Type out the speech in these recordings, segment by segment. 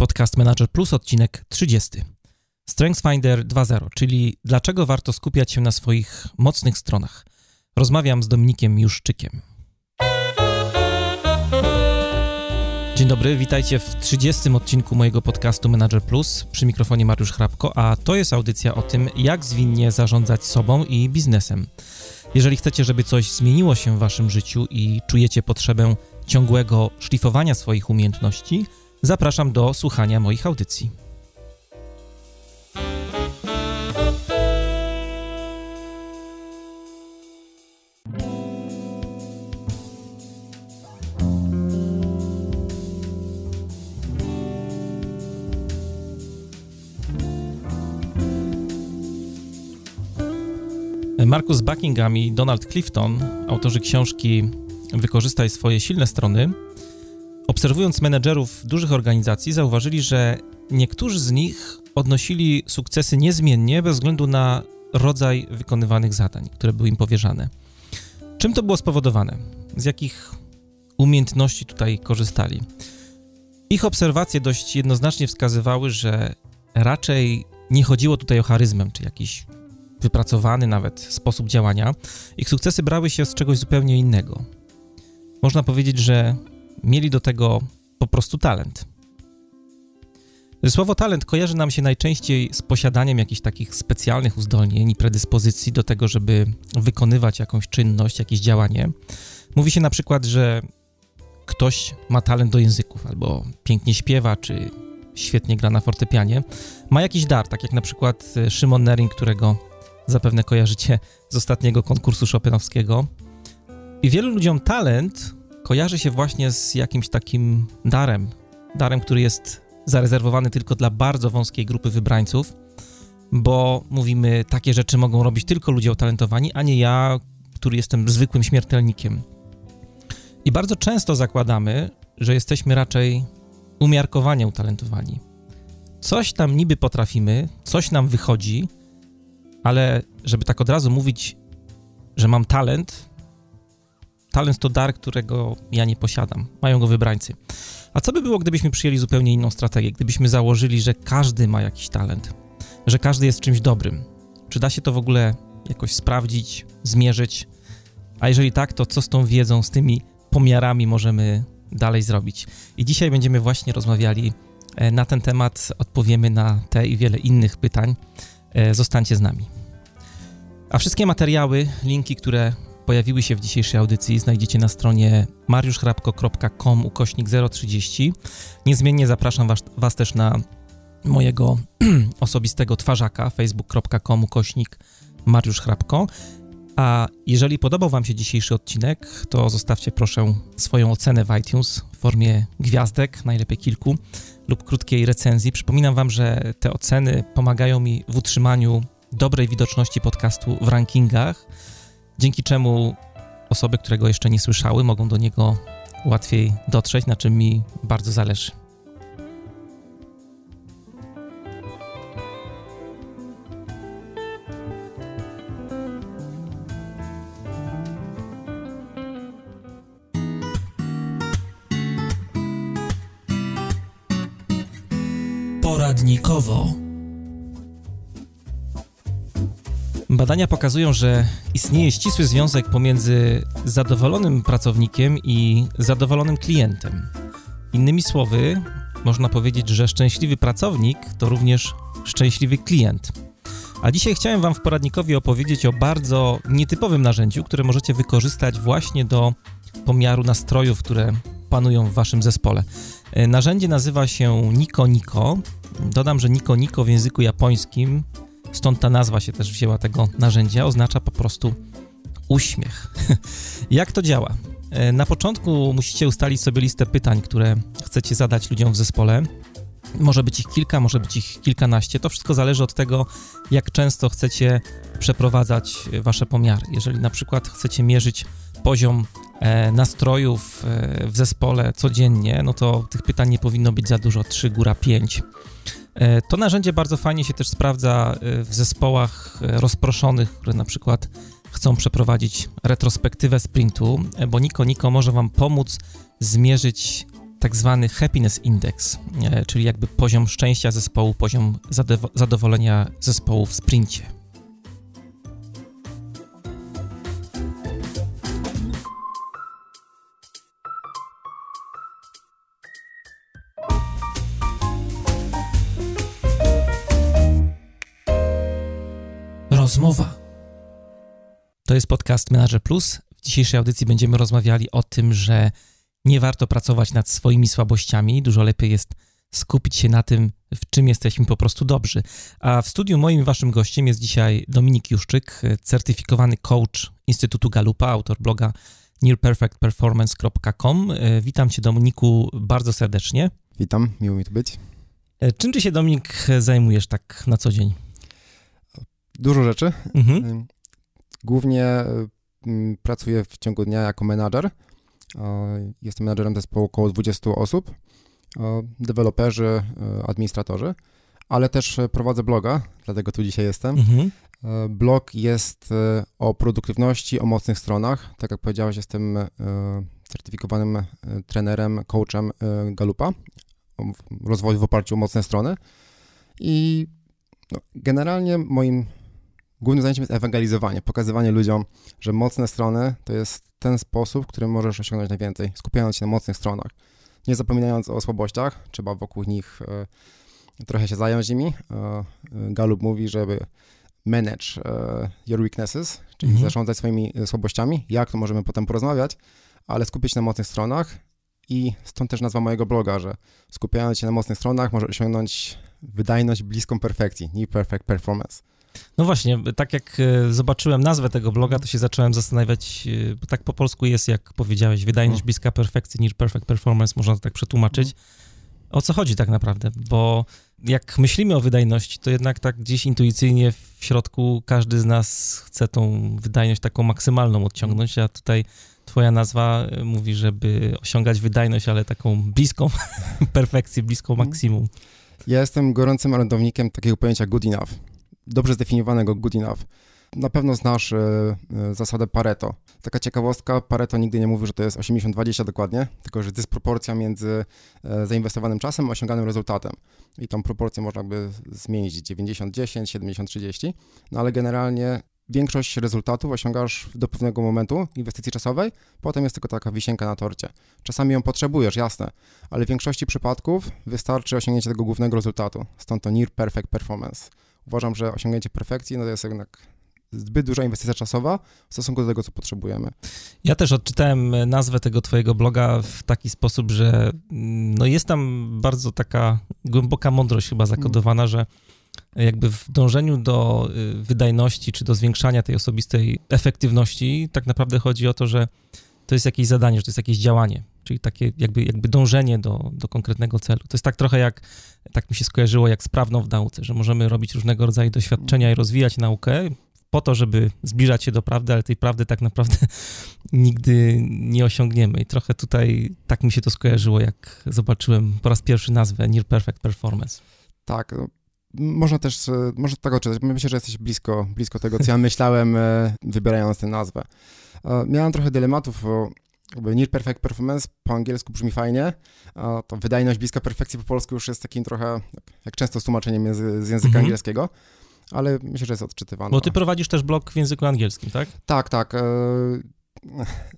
Podcast Manager Plus, odcinek 30. StrengthsFinder 2.0, czyli dlaczego warto skupiać się na swoich mocnych stronach. Rozmawiam z Dominikiem Juszczykiem. Dzień dobry, witajcie w 30. odcinku mojego podcastu Manager Plus. Przy mikrofonie Mariusz Hrabko, a to jest audycja o tym, jak zwinnie zarządzać sobą i biznesem. Jeżeli chcecie, żeby coś zmieniło się w waszym życiu i czujecie potrzebę ciągłego szlifowania swoich umiejętności, zapraszam do słuchania moich audycji. Marcus Buckingham i Donald Clifton, autorzy książki Wykorzystaj swoje silne strony, obserwując menedżerów dużych organizacji, zauważyli, że niektórzy z nich odnosili sukcesy niezmiennie bez względu na rodzaj wykonywanych zadań, które były im powierzane. Czym to było spowodowane? Z jakich umiejętności tutaj korzystali? Ich obserwacje dość jednoznacznie wskazywały, że raczej nie chodziło tutaj o charyzmę czy jakiś wypracowany nawet sposób działania. Ich sukcesy brały się z czegoś zupełnie innego. Można powiedzieć, że mieli do tego po prostu talent. Słowo talent kojarzy nam się najczęściej z posiadaniem jakichś takich specjalnych uzdolnień i predyspozycji do tego, żeby wykonywać jakąś czynność, jakieś działanie. Mówi się na przykład, że ktoś ma talent do języków, albo pięknie śpiewa, czy świetnie gra na fortepianie. Ma jakiś dar, tak jak na przykład Szymon Nering, którego zapewne kojarzycie z ostatniego konkursu Chopinowskiego. I wielu ludziom talent kojarzy się właśnie z jakimś takim darem. Darem, który jest zarezerwowany tylko dla bardzo wąskiej grupy wybrańców, bo mówimy, takie rzeczy mogą robić tylko ludzie utalentowani, a nie ja, który jestem zwykłym śmiertelnikiem. I bardzo często zakładamy, że jesteśmy raczej umiarkowanie utalentowani. Coś tam niby potrafimy, coś nam wychodzi, ale żeby tak od razu mówić, że mam talent, talent to dar, którego ja nie posiadam. Mają go wybrańcy. A co by było, gdybyśmy przyjęli zupełnie inną strategię? Gdybyśmy założyli, że każdy ma jakiś talent, że każdy jest czymś dobrym? Czy da się to w ogóle jakoś sprawdzić, zmierzyć? A jeżeli tak, to co z tą wiedzą, z tymi pomiarami możemy dalej zrobić? I dzisiaj będziemy właśnie rozmawiali e, na ten temat, odpowiemy na te i wiele innych pytań. E, zostańcie z nami. A wszystkie materiały, linki, które pojawiły się w dzisiejszej audycji, znajdziecie na stronie mariuszchrapko.com ukośnik 030. Niezmiennie zapraszam was, was też na mojego osobistego twarzaka facebook.com ukośnik. A jeżeli podobał Wam się dzisiejszy odcinek, to zostawcie proszę swoją ocenę w iTunes w formie gwiazdek, najlepiej kilku, lub krótkiej recenzji. Przypominam Wam, że te oceny pomagają mi w utrzymaniu dobrej widoczności podcastu w rankingach, dzięki czemu osoby, które go jeszcze nie słyszały, mogą do niego łatwiej dotrzeć, na czym mi bardzo zależy. Badania pokazują, że istnieje ścisły związek pomiędzy zadowolonym pracownikiem i zadowolonym klientem. Innymi słowy, można powiedzieć, że szczęśliwy pracownik to również szczęśliwy klient. A dzisiaj chciałem Wam w poradnikowi opowiedzieć o bardzo nietypowym narzędziu, które możecie wykorzystać właśnie do pomiaru nastrojów, które panują w Waszym zespole. E, narzędzie nazywa się Niko Niko. Dodam, że Niko Niko w języku japońskim stąd ta nazwa się też wzięła tego narzędzia, oznacza po prostu uśmiech. Jak to działa? E, na początku musicie ustalić sobie listę pytań, które chcecie zadać ludziom w zespole. Może być ich kilka, może być ich kilkanaście. To wszystko zależy od tego, jak często chcecie przeprowadzać wasze pomiary. Jeżeli na przykład chcecie mierzyć poziom e, nastrojów e, w zespole codziennie, no to tych pytań nie powinno być za dużo, 3 góra 5. E, to narzędzie bardzo fajnie się też sprawdza e, w zespołach e, rozproszonych, które na przykład chcą przeprowadzić retrospektywę sprintu, bo Niko Niko może Wam pomóc zmierzyć tak zwany happiness index, czyli jakby poziom szczęścia zespołu, poziom zadowolenia zespołu w sprincie. Jest podcast Manager Plus. W dzisiejszej audycji będziemy rozmawiali o tym, że nie warto pracować nad swoimi słabościami, dużo lepiej jest skupić się na tym, w czym jesteśmy po prostu dobrzy. A w studiu moim waszym gościem jest dzisiaj Dominik Juszczyk, certyfikowany coach Instytutu Galupa, autor bloga nearperfectperformance.com. Witam cię Dominiku bardzo serdecznie. Witam, miło mi tu być. Czym ty się Dominik zajmujesz tak na co dzień? Dużo rzeczy. Mhm. Głównie pracuję w ciągu dnia jako menadżer Jestem menadżerem zespołu około 20 osób, deweloperzy, e, administratorzy, ale też e, prowadzę bloga, dlatego tu dzisiaj jestem. Mhm. E, blog jest o produktywności, o mocnych stronach. Tak jak powiedziałeś, jestem certyfikowanym trenerem, coachem Galupa, rozwoju w oparciu o mocne strony. I no, generalnie moim głównym zajęciem jest ewangelizowanie, pokazywanie ludziom, że mocne strony to jest ten sposób, w którym możesz osiągnąć najwięcej, skupiając się na mocnych stronach. Nie zapominając o słabościach, trzeba wokół nich e, trochę się zająć nimi. E, Galup mówi, żeby manage your weaknesses, czyli mhm. zarządzać swoimi słabościami. Jak to możemy potem porozmawiać, ale skupić się na mocnych stronach i stąd też nazwa mojego bloga, że skupiając się na mocnych stronach możesz osiągnąć wydajność bliską perfekcji, nie perfect performance. No właśnie, tak jak e, zobaczyłem nazwę tego bloga, to się zacząłem zastanawiać, e, bo tak po polsku jest, jak powiedziałeś, wydajność no. bliska perfekcji niż perfect performance, można to tak przetłumaczyć. O co chodzi tak naprawdę? Bo jak myślimy o wydajności, to jednak tak gdzieś intuicyjnie w środku każdy z nas chce tą wydajność taką maksymalną odciągnąć, a tutaj twoja nazwa e, mówi, żeby osiągać wydajność, ale taką bliską perfekcji, bliską maksimum. Ja jestem gorącym orędownikiem takiego pojęcia good enough dobrze zdefiniowanego good enough. Na pewno znasz e, e, zasadę Pareto. Taka ciekawostka, Pareto nigdy nie mówi, że to jest 80-20 dokładnie, tylko że dysproporcja między e, zainwestowanym czasem a osiąganym rezultatem. I tą proporcję można by zmienić 90-10, 70-30, no ale generalnie większość rezultatów osiągasz do pewnego momentu inwestycji czasowej, potem jest tylko taka wisienka na torcie. Czasami ją potrzebujesz, jasne, ale w większości przypadków wystarczy osiągnięcie tego głównego rezultatu. Stąd to near perfect performance uważam, że osiągnięcie perfekcji no to jest jednak zbyt duża inwestycja czasowa w stosunku do tego, co potrzebujemy. Ja też odczytałem nazwę tego twojego bloga w taki sposób, że mm, no jest tam bardzo taka głęboka mądrość chyba zakodowana, że jakby w dążeniu do y, wydajności czy do zwiększania tej osobistej efektywności tak naprawdę chodzi o to, że to jest jakieś zadanie, że to jest jakieś działanie czyli takie jakby, jakby dążenie do, do konkretnego celu. To jest tak trochę jak, tak mi się skojarzyło, jak sprawną w nauce, że możemy robić różnego rodzaju doświadczenia i rozwijać naukę po to, żeby zbliżać się do prawdy, ale tej prawdy tak naprawdę nigdy nie osiągniemy. I trochę tutaj tak mi się to skojarzyło, jak zobaczyłem po raz pierwszy nazwę Near Perfect Performance. Tak, no, można też, można tego odczytać. Myślę, że jesteś blisko, blisko tego, co ja myślałem, e, wybierając tę nazwę. E, miałem trochę dylematów jakby near perfect performance po angielsku brzmi fajnie, a to wydajność bliska perfekcji po polsku już jest takim trochę, jak często z tłumaczeniem z, z języka mhm. angielskiego, ale myślę, że jest odczytywane. Bo ty prowadzisz też blog w języku angielskim, tak? Tak, tak. E,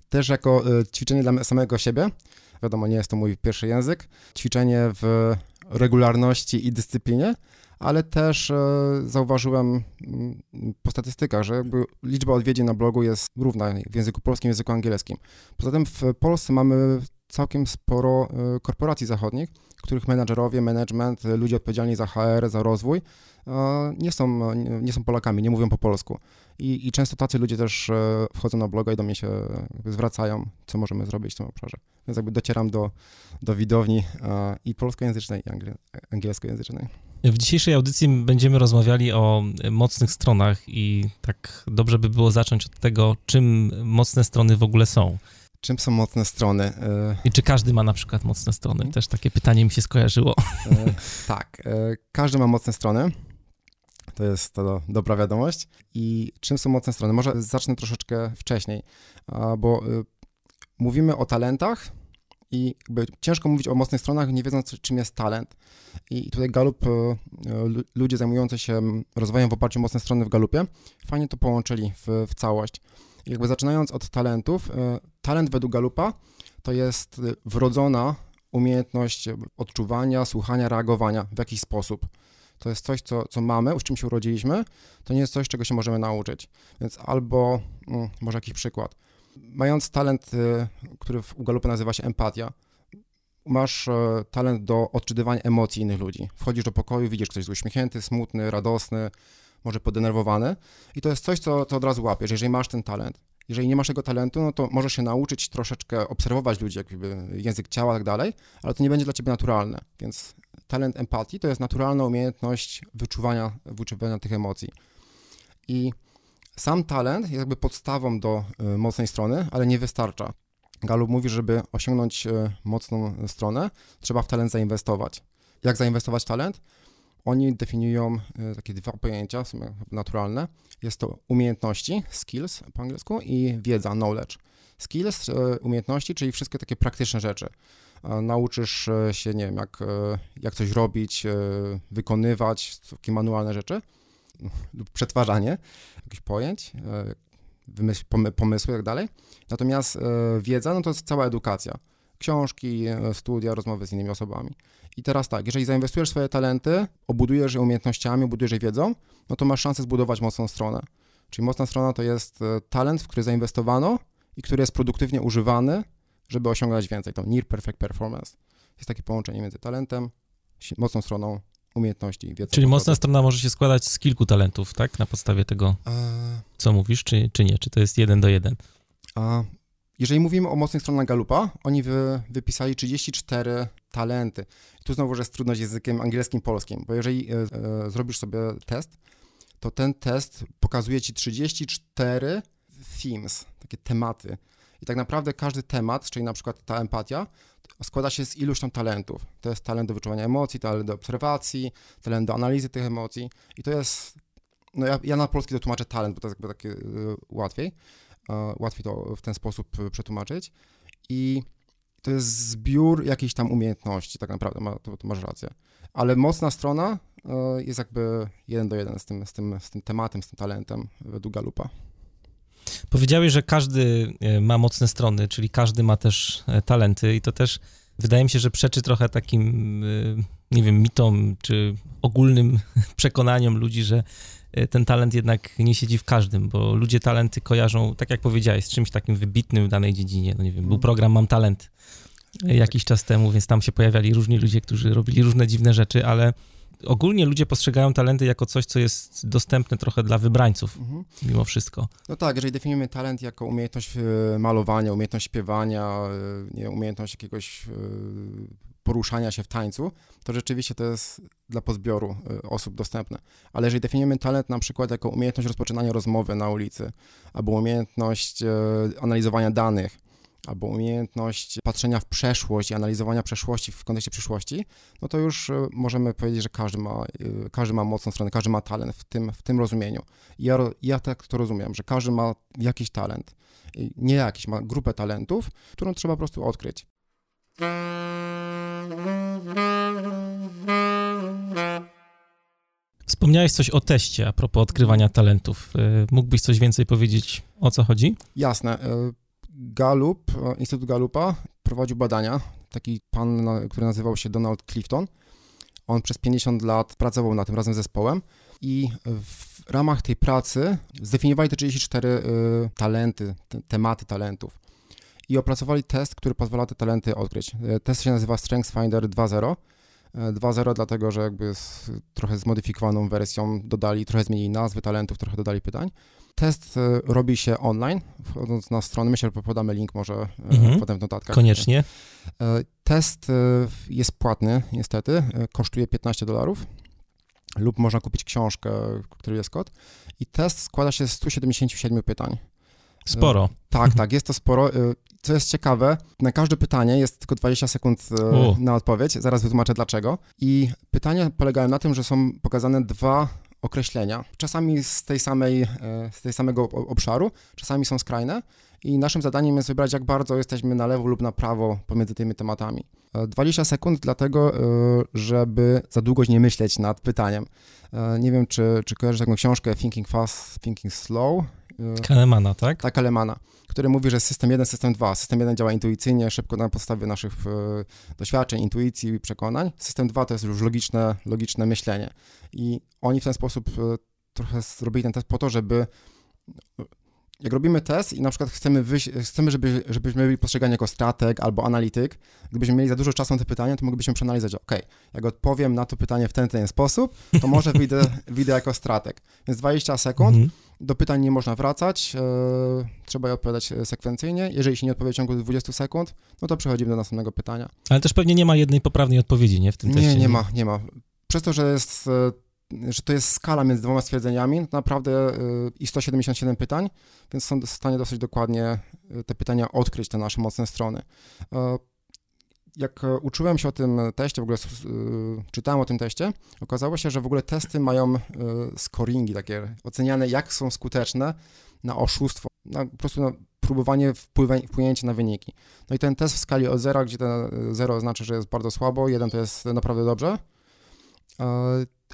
też jako e, ćwiczenie dla samego siebie. Wiadomo, nie jest to mój pierwszy język. Ćwiczenie w regularności i dyscyplinie, ale też e, zauważyłem mm, po statystykach, że liczba odwiedzin na blogu jest równa w języku polskim i języku angielskim. Poza tym w Polsce mamy całkiem sporo e, korporacji zachodnich, których menadżerowie, management, ludzie odpowiedzialni za HR, za rozwój nie są, nie są Polakami, nie mówią po polsku. I, I, często tacy ludzie też e, wchodzą na bloga i do mnie się zwracają, co możemy zrobić w tym obszarze. Więc jakby docieram do, do widowni i polskojęzycznej, i angielskojęzycznej. W dzisiejszej audycji będziemy rozmawiali o mocnych stronach i tak dobrze by było zacząć od tego, czym mocne strony w ogóle są. Czym są mocne strony? E, I czy każdy ma na przykład mocne strony? Też takie pytanie mi się skojarzyło. E, tak, każdy ma mocne strony. To jest to dobra wiadomość. I czym są mocne strony? Może zacznę troszeczkę wcześniej, bo y, mówimy o talentach I ciężko mówić o mocnych stronach, nie wiedząc, czym jest talent. I tutaj Galup, e, ludzie zajmujący się rozwojem w oparciu o mocne strony w Galupie, fajnie to połączyli w, w całość. Jakby zaczynając od talentów, e, talent według Galupa to jest wrodzona umiejętność odczuwania, słuchania, reagowania w jakiś sposób. To jest coś, co, co mamy, z czym się urodziliśmy, to nie jest coś, czego się możemy nauczyć. Więc albo, może jakiś przykład, mając talent, y, który u Galupy nazywa się empatia, masz e, talent do odczytywania emocji innych ludzi. Wchodzisz do pokoju, widzisz ktoś jest uśmiechnięty, smutny, radosny, może podenerwowany i to jest coś, co, co od razu łapiesz, jeżeli masz ten talent. Jeżeli nie masz tego talentu, no to możesz się nauczyć troszeczkę obserwować ludzi, jakby język ciała i tak dalej, ale to nie będzie dla ciebie naturalne. Więc talent empatii to jest naturalna umiejętność wyczuwania, wyczuwania tych emocji. I sam talent jest jakby podstawą do y, mocnej strony, ale nie wystarcza. Gallup mówi, żeby osiągnąć y, mocną stronę, trzeba w talent zainwestować. Jak zainwestować w talent? Oni definiują y, takie dwa pojęcia, są naturalne. Jest to umiejętności, skills po angielsku, i wiedza, knowledge. Skills, umiejętności, czyli wszystkie takie praktyczne rzeczy. Nauczysz się, nie wiem, jak, jak coś robić, wykonywać, takie manualne rzeczy lub przetwarzanie jakichś pojęć, e, wymysł, pomysły i tak dalej. Natomiast e, wiedza, no to jest cała edukacja. Książki, e, studia, rozmowy z innymi osobami. I teraz tak, jeżeli zainwestujesz swoje talenty, obudujesz je umiejętnościami, obudujesz je wiedzą, no to masz szansę zbudować mocną stronę. Czyli mocna strona to jest talent, w który zainwestowano i który jest produktywnie używany, żeby osiągać więcej. To near perfect performance. Jest takie połączenie między talentem, mocną stroną umiejętności wiedzy. Czyli mocna strona może się składać z kilku talentów, tak? Na podstawie tego, e, co mówisz, czy, czy nie? Czy to jest jeden do jeden? A jeżeli mówimy o mocnych stronach Galupa, oni wy, wypisali 34 talenty. Tu znowu jest trudność z językiem angielskim, polskim, bo jeżeli e, e, zrobisz sobie test, to ten test pokazuje ci 34 themes, takie tematy. I tak naprawdę każdy temat, czyli na przykład ta empatia, składa się z iluś tam talentów. To jest talent do wyczuwania emocji, talent do obserwacji, talent do analizy tych emocji i to jest, no ja, ja na polski to tłumaczę talent, bo to jest jakby takie y, łatwiej, y, łatwiej to w ten sposób przetłumaczyć i to jest zbiór jakiejś tam umiejętności, tak naprawdę, ma, to, to masz rację. Ale mocna strona y, jest jakby jeden do jeden z tym, z, tym, z tym tematem, z tym talentem według Galupa. Powiedziałeś, że każdy e, ma mocne strony, czyli każdy ma też e, talenty i to też wydaje mi się, że przeczy trochę takim, e, nie wiem, mitom czy ogólnym przekonaniom ludzi, że ten talent jednak nie siedzi w każdym, bo ludzie talenty kojarzą, tak jak powiedziałeś, z czymś takim wybitnym w danej dziedzinie. No nie wiem, był mhm. program Mam Talent jakiś czas temu, więc tam się pojawiali różni ludzie, którzy robili różne dziwne rzeczy, ale ogólnie ludzie postrzegają talenty jako coś, co jest dostępne trochę dla wybrańców, mhm. mimo wszystko. No tak, jeżeli definiujemy talent jako umiejętność e, malowania, umiejętność śpiewania, e, nie, umiejętność jakiegoś e, poruszania się w tańcu, to rzeczywiście to jest dla pozbioru osób dostępne. Ale jeżeli definiujemy talent na przykład jako umiejętność rozpoczynania rozmowy na ulicy, albo umiejętność analizowania danych, albo umiejętność patrzenia w przeszłość i analizowania przeszłości w kontekście przyszłości, no to już e, możemy powiedzieć, że każdy ma, e, każdy ma mocną stronę, każdy ma talent w tym, w tym rozumieniu. Ja, ja tak to rozumiem, że każdy ma jakiś talent. Nie jakiś, ma grupę talentów, którą trzeba po prostu odkryć. Wspomniałeś coś o teście a propos odkrywania talentów. E, mógłbyś coś więcej powiedzieć, o co chodzi? Jasne. Gallup, e, Instytut Gallupa prowadził badania. Taki pan, który nazywał się Donald Clifton. On przez 50 lat pracował na tym razem z zespołem i w ramach tej pracy zdefiniowali te 34 y, talenty, te, tematy talentów i opracowali test, który pozwala te talenty odkryć. E, test się nazywa StrengthsFinder 2.0. 2.0 dlatego, że jakby z trochę zmodyfikowaną wersją dodali, trochę zmienili nazwy talentów, trochę dodali pytań. Test e, robi się online, wchodząc na stronę, myślę, że podamy link może e, mhm. potem w notatkach. Koniecznie. E, test jest płatny, niestety, kosztuje 15 dolarów lub można kupić książkę, który jest kod. I test składa się z 177 pytań. Sporo. Tak, mhm. tak, jest to sporo. Co jest ciekawe, na każde pytanie jest tylko 20 sekund U. na odpowiedź, zaraz wytłumaczę dlaczego. I pytania polegają na tym, że są pokazane dwa określenia. Czasami z tej samej, z tej samego obszaru, czasami są skrajne i naszym zadaniem jest wybrać, jak bardzo jesteśmy na lewo lub na prawo pomiędzy tymi tematami. 20 sekund dlatego, żeby za długo nie myśleć nad pytaniem. Nie wiem, czy, czy kojarzysz taką książkę Thinking Fast, Thinking Slow? Kahnemana, tak? Tak, Kahnemana który mówi, że system 1, system 2. System 1 działa intuicyjnie, szybko na podstawie naszych e, doświadczeń, intuicji i przekonań. System 2 to jest już logiczne, logiczne myślenie. I oni w ten sposób e, trochę zrobili ten test po to, żeby jak robimy test i na przykład chcemy, wyjść, chcemy żeby, żebyśmy byli postrzegani jako strateg albo analityk, gdybyśmy mieli za dużo czasu na te pytania, to moglibyśmy przeanalizować, ok, jak odpowiem na to pytanie w ten, ten sposób, to może wyjdę, wyjdę jako strateg. Więc 20 sekund, -hmm. do pytań nie można wracać, e, trzeba je odpowiadać e, sekwencyjnie. Jeżeli się nie odpowie w ciągu 20 sekund, no to przechodzimy do następnego pytania. Ale też pewnie nie ma jednej poprawnej odpowiedzi, nie, w tym teście? Nie, nie ma, nie ma. Przez to, że jest e, że to jest skala między dwoma stwierdzeniami, naprawdę y, i 177 pytań, więc są w stanie dosyć dokładnie y, te pytania odkryć, te nasze mocne strony. E, jak uczyłem się o tym teście, w ogóle y, czytałem o tym teście, okazało się, że w ogóle testy mają scoringi takie oceniane, jak są skuteczne na oszustwo, na, po prostu na próbowanie wpłynięcia na wyniki. No i ten test w skali od 0, gdzie ten 0 oznacza, że jest bardzo słabo, 1 to jest naprawdę dobrze,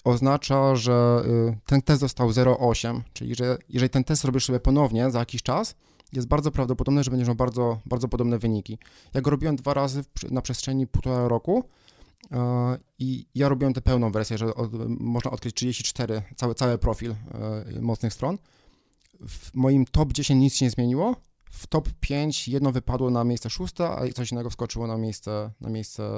oznacza, że y, ten test został 0,8, czyli że jeżeli ten test robisz sobie ponownie za jakiś czas, jest bardzo prawdopodobne, że będziesz miał bardzo, bardzo podobne wyniki. Ja go robiłem dwa razy na przestrzeni półtora roku y, i ja robiłem tę pełną wersję, że można odkryć 34, cały, cały profil y, mocnych stron. W moim top 10 nic się nie zmieniło, w top 5 jedno wypadło na miejsce szóste, a coś innego wskoczyło na miejsce, na miejsce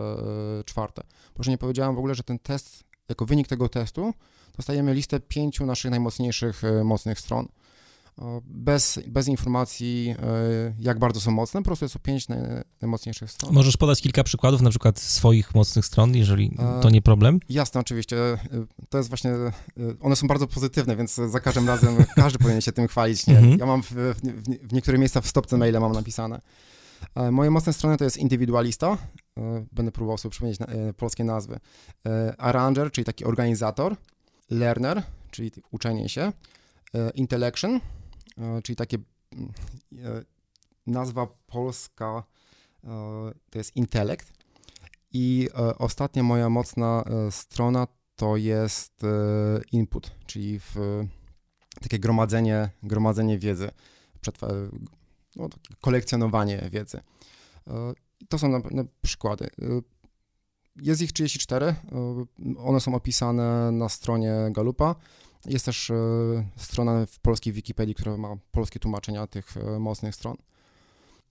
czwarte. Proszę nie powiedziałem w ogóle, że ten test jako wynik tego testu dostajemy listę pięciu naszych najmocniejszych e, mocnych stron. Bez, bez informacji, e, jak bardzo są mocne, po prostu jest to pięć najmocniejszych stron. Możesz podać kilka przykładów, na przykład swoich mocnych stron, jeżeli e, to nie problem? Jasne, oczywiście. To jest właśnie, one są bardzo pozytywne, więc za każdym razem każdy powinien się tym chwalić. Nie? Mhm. Ja mam w, w, w niektórych miejscach w stopce maile mam napisane. Moje mocne strony to jest indywidualista, będę próbował sobie przypomnieć e, polskie nazwy. E, arranger, czyli taki organizator, learner, czyli uczenie się, intellection, czyli takie mm, nazwa polska to jest intelekt i ostatnia moja mocna strona to jest input, czyli w takie gromadzenie, gromadzenie wiedzy, no, kolekcjonowanie wiedzy. To są na, na przykłady. Y, jest ich 34, y, one są opisane na stronie Galupa. Jest też y, strona w polskiej Wikipedii, która ma polskie tłumaczenia tych mocnych stron.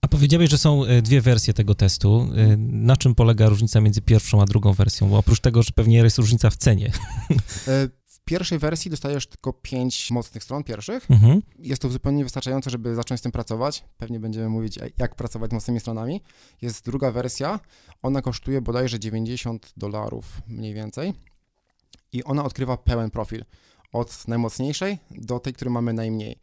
A powiedziałeś, że są dwie wersje tego testu. Na czym polega różnica między pierwszą a drugą wersją? Bo oprócz tego, że pewnie jest różnica w cenie. Pierwszej wersji dostajesz tylko pięć mocnych stron pierwszych. Mhm. Jest to zupełnie wystarczające, żeby zacząć z tym pracować. Pewnie będziemy mówić, jak pracować mocnymi stronami. Jest druga wersja, ona kosztuje bodajże 90 dolarów mniej więcej i ona odkrywa pełen profil. Od najmocniejszej do tej, której mamy najmniej.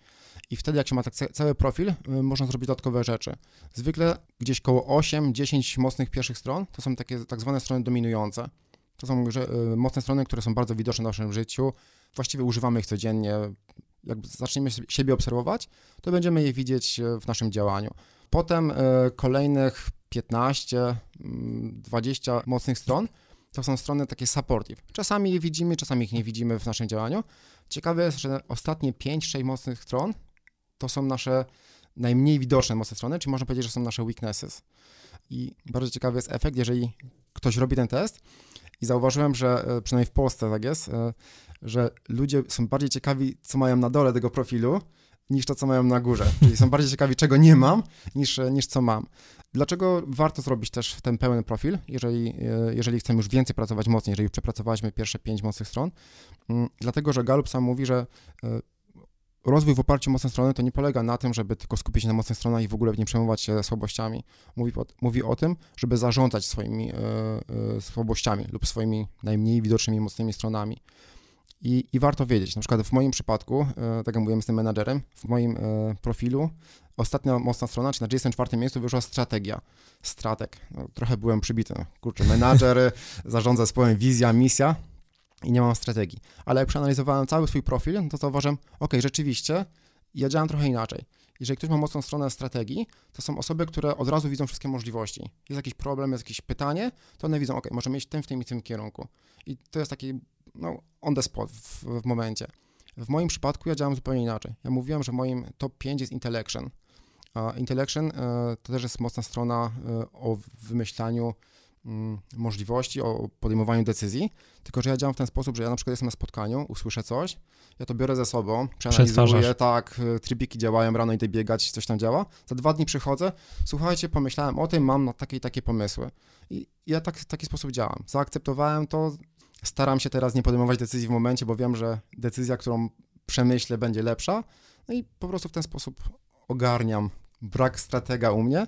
I wtedy, jak się ma tak cały profil, y, można zrobić dodatkowe rzeczy. Zwykle gdzieś koło 8-10 mocnych pierwszych stron to są takie tak zwane strony dominujące. To są y, mocne strony, które są bardzo widoczne w naszym życiu. Właściwie używamy ich codziennie. Jak zaczniemy siebie obserwować, to będziemy je widzieć y, w naszym działaniu. Potem y, kolejnych 15, 20 mm, mocnych stron to są strony takie supportive. Czasami je widzimy, czasami ich nie widzimy w naszym działaniu. Ciekawe jest, że ostatnie 5-6 mocnych stron to są nasze najmniej widoczne mocne strony, czyli można powiedzieć, że są nasze weaknesses. I bardzo ciekawy jest efekt, jeżeli ktoś robi ten test i zauważyłem, że e, przynajmniej w Polsce tak jest, e, że ludzie są bardziej ciekawi, co mają na dole tego profilu, niż to, co mają na górze. Czyli są bardziej ciekawi, czego nie mam, niż, e, niż co mam. Dlaczego warto zrobić też ten pełen profil, jeżeli, jeżeli chcemy już więcej pracować mocniej, jeżeli już przepracowaliśmy pierwsze pięć mocnych stron? Mm, dlatego, że Gallup sam mówi, że rozwój w oparciu o mocne strony to nie polega na tym, żeby tylko skupić się na mocnych stronach i w ogóle nie przejmować się słabościami. Mówi, mówi o tym, żeby zarządzać swoimi e, e, słabościami lub swoimi najmniej widocznymi mocnymi stronami. I, I, warto wiedzieć, na przykład w moim przypadku, e, tak jak mówiłem tym menadżerem, w moim e, profilu ostatnia mocna strona, czyli na 34 miejscu wyszła strategia, stratek. No, trochę byłem przybity, kurczę, menadżer, zarządza zespołem, wizja, misja, i nie mam strategii. Ale jak przeanalizowałem cały swój profil, no to zauważyłem, ok, rzeczywiście, ja działam trochę inaczej. Jeżeli ktoś ma mocną stronę strategii, to są osoby, które od razu widzą wszystkie możliwości. Jest jakiś problem, jest jakieś pytanie, to one widzą, ok, możemy iść w tym, w tym i tym kierunku. I to jest taki, no, on the spot w, w momencie. W moim przypadku ja działam zupełnie inaczej. Ja mówiłem, że moim top 5 jest intellection. A intellection e, to też jest mocna strona e, o wymyślaniu możliwości, o podejmowaniu decyzji, tylko że ja działam w ten sposób, że ja na przykład jestem na spotkaniu, usłyszę coś, ja to biorę ze sobą, przeanalizuję, tak, e, trybiki działają, rano idę biegać, coś tam działa, za dwa dni przychodzę, słuchajcie, pomyślałem o tym, mam takie i takie pomysły. I ja tak, w taki sposób działam. Zaakceptowałem to, staram się teraz nie podejmować decyzji w momencie, bo wiem, że decyzja, którą przemyślę, będzie lepsza. No i po prostu w ten sposób ogarniam brak stratega u mnie,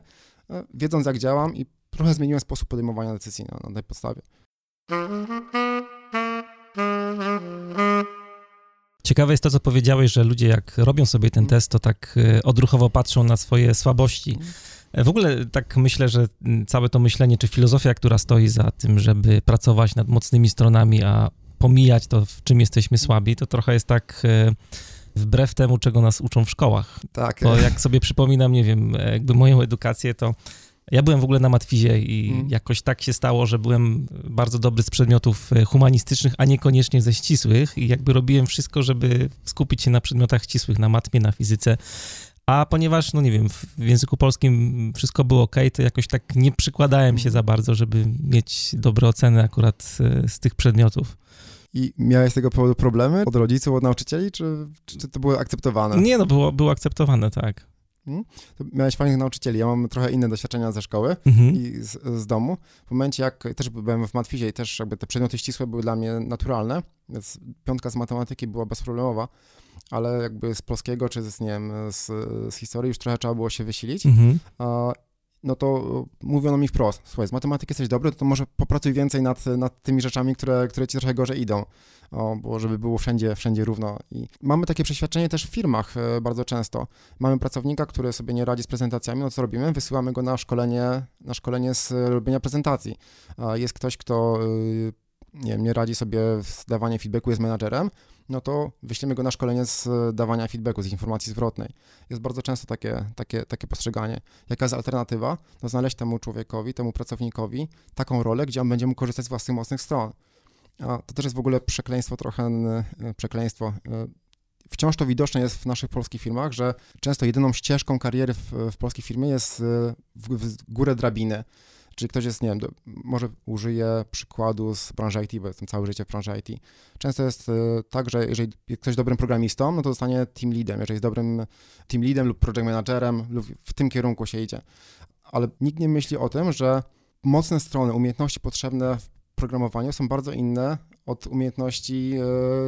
e, wiedząc jak działam i trochę zmieniłem sposób podejmowania decyzji na, na tej podstawie. Ciekawe jest to, co powiedziałeś, że ludzie jak robią sobie ten test, to tak e, odruchowo patrzą na swoje słabości. Mhm. E, w ogóle tak myślę, że całe to myślenie, czy filozofia, która stoi za tym, żeby pracować nad mocnymi stronami, a pomijać to, w czym jesteśmy słabi, to trochę jest tak e, wbrew temu, czego nas uczą w szkołach. Tak. Bo jak sobie przypominam, nie wiem, jakby moją edukację, to ja byłem w ogóle na matwizie i mm. jakoś tak się stało, że byłem bardzo dobry z przedmiotów e, humanistycznych, a niekoniecznie ze ścisłych i jakby robiłem wszystko, żeby skupić się na przedmiotach ścisłych, na matmie, na fizyce. A ponieważ, no nie wiem, w języku polskim wszystko było ok, to jakoś tak nie przykładałem się za bardzo, żeby mieć dobre oceny akurat e, z tych przedmiotów. I miałeś z tego powodu problemy od rodziców, od nauczycieli, czy, czy to było akceptowane? Nie, no było, było akceptowane, tak. Hmm? Miałeś fajnych nauczycieli. Ja mam trochę inne doświadczenia ze szkoły mhm. i z, z, domu. W momencie, jak też byłem w matwizie i też jakby te przedmioty ścisłe były dla mnie naturalne, więc piątka z matematyki była bezproblemowa, ale jakby z polskiego czy z, nie wiem, z, z historii już trochę trzeba było się wysilić. Mhm no to mówiono mi wprost, słuchaj, z matematyki jesteś dobry, to, może popracuj więcej nad, nad tymi rzeczami, które, które ci trochę gorzej idą, o, bo żeby było wszędzie, wszędzie równo. I mamy takie przeświadczenie też w firmach e, bardzo często. Mamy pracownika, który sobie nie radzi z prezentacjami, no co robimy? Wysyłamy go na szkolenie, na szkolenie z robienia prezentacji. Jest ktoś, kto nie, wiem, nie radzi sobie z dawaniem feedbacku, jest menadżerem, no to wyślemy go na szkolenie z dawania feedbacku, z informacji zwrotnej. Jest bardzo często takie, takie, takie postrzeganie. Jaka jest alternatywa? No znaleźć temu człowiekowi, temu pracownikowi taką rolę, gdzie on będzie mógł korzystać z własnych mocnych stron. A to też jest w ogóle przekleństwo trochę, e, przekleństwo. E, wciąż to widoczne jest w naszych polskich firmach, że często jedyną ścieżką kariery w, w polskiej firmie jest e, w, w górę drabiny. Czyli ktoś jest, nie wiem, do, może użyję przykładu z branży IT, bo jestem całe życie w branży IT. Często jest y, tak, że jeżeli ktoś dobrym programistą, no to zostanie team leadem. Jeżeli jest dobrym team leadem lub project managerem, lub w tym kierunku się idzie. Ale nikt nie myśli o tym, że mocne strony, umiejętności potrzebne w programowaniu są bardzo inne od umiejętności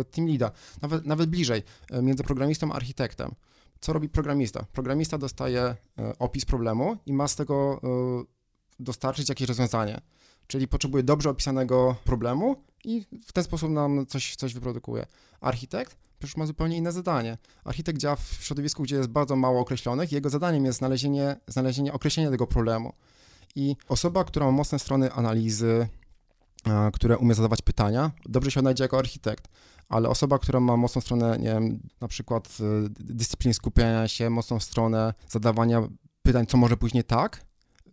y, team leada. Nawet, nawet bliżej, y, między programistą a architektem. Co robi programista? Programista dostaje opis problemu i ma z tego dostarczyć jakieś rozwiązanie. Czyli potrzebuje dobrze opisanego problemu i w ten sposób nam coś, coś wyprodukuje. Architekt przecież ma zupełnie inne zadanie. Architekt działa w środowisku, gdzie jest bardzo mało określonych, jego zadaniem jest znalezienie, znalezienie określenia tego problemu. I osoba, która ma mocne strony analizy, które umie zadawać pytania, dobrze się odnajdzie jako architekt, ale osoba, która ma mocną stronę, nie wiem, na przykład y, dyscyplin skupiania się, mocną stronę zadawania pytań, co może później tak,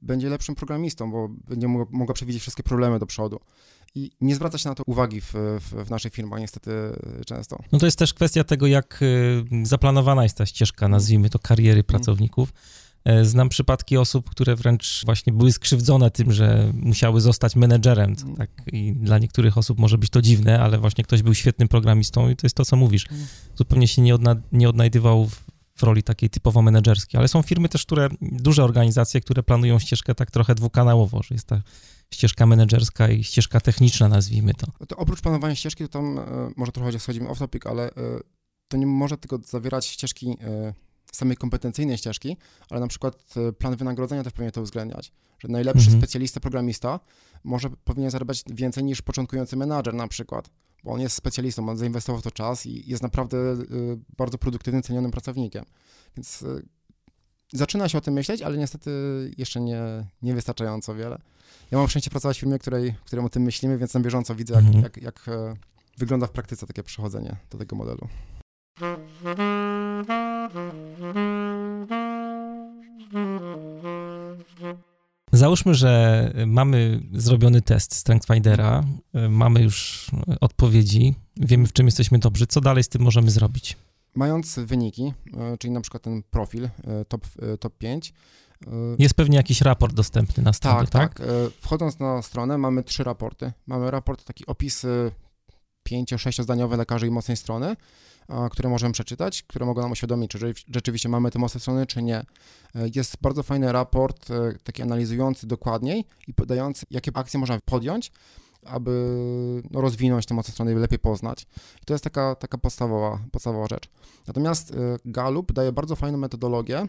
będzie lepszym programistą, bo będzie mogła przewidzieć wszystkie problemy do przodu. I nie zwraca się na to uwagi w, w, w naszej firmach niestety często. No to jest też kwestia tego, jak y, zaplanowana jest ta ścieżka, nazwijmy to, kariery mhm. pracowników. E, znam przypadki osób, które wręcz właśnie były skrzywdzone tym, że musiały zostać menedżerem. Mhm. Tak, I dla niektórych osób może być to dziwne, ale właśnie ktoś był świetnym programistą i to jest to, co mówisz. Mhm. Zupełnie się nie, odna nie odnajdywał w w roli takiej typowo menedżerskiej, ale są firmy też, które, duże organizacje, które planują ścieżkę tak trochę dwukanałowo, że jest ta ścieżka menedżerska i ścieżka techniczna, nazwijmy to. No to oprócz planowania ścieżki, to tam e, może trochę schodzimy off topic, ale e, to nie może tylko zawierać ścieżki e, samej kompetencyjnej ścieżki, ale na przykład plan wynagrodzenia też powinien to uwzględniać, że najlepszy mhm. specjalista, programista może powinien zarabiać więcej niż początkujący menadżer na przykład bo on jest specjalistą, on zainwestował w to czas i jest naprawdę y, bardzo produktywnym, cenionym pracownikiem. Więc y, zaczyna się o tym myśleć, ale niestety jeszcze nie, niewystarczająco wiele. Ja mam szczęście pracować w firmie, której, w której o tym myślimy, więc na bieżąco widzę, jak, mhm. jak, jak, e, wygląda w praktyce takie przechodzenie do tego modelu. Załóżmy, że mamy zrobiony test StrengthFindera, mamy już odpowiedzi, wiemy w czym jesteśmy dobrzy. Co dalej z tym możemy zrobić? Mając wyniki, e, czyli na przykład ten profil e, top, top 5, jest pewnie jakiś raport dostępny na stronie, tak? Tak, tak. Wchodząc na stronę mamy trzy raporty. Mamy raport, taki opis pięcio, sześciozdaniowe lekarzy i mocnej strony, które możemy przeczytać, które mogą nam uświadomić, czy rzeczywiście mamy te mocne strony, czy nie. Jest bardzo fajny raport, taki analizujący dokładniej i podający, jakie akcje można podjąć, aby no, rozwinąć te mocne strony i lepiej poznać. I to jest taka, taka podstawowa, podstawowa rzecz. Natomiast Gallup daje bardzo fajną metodologię,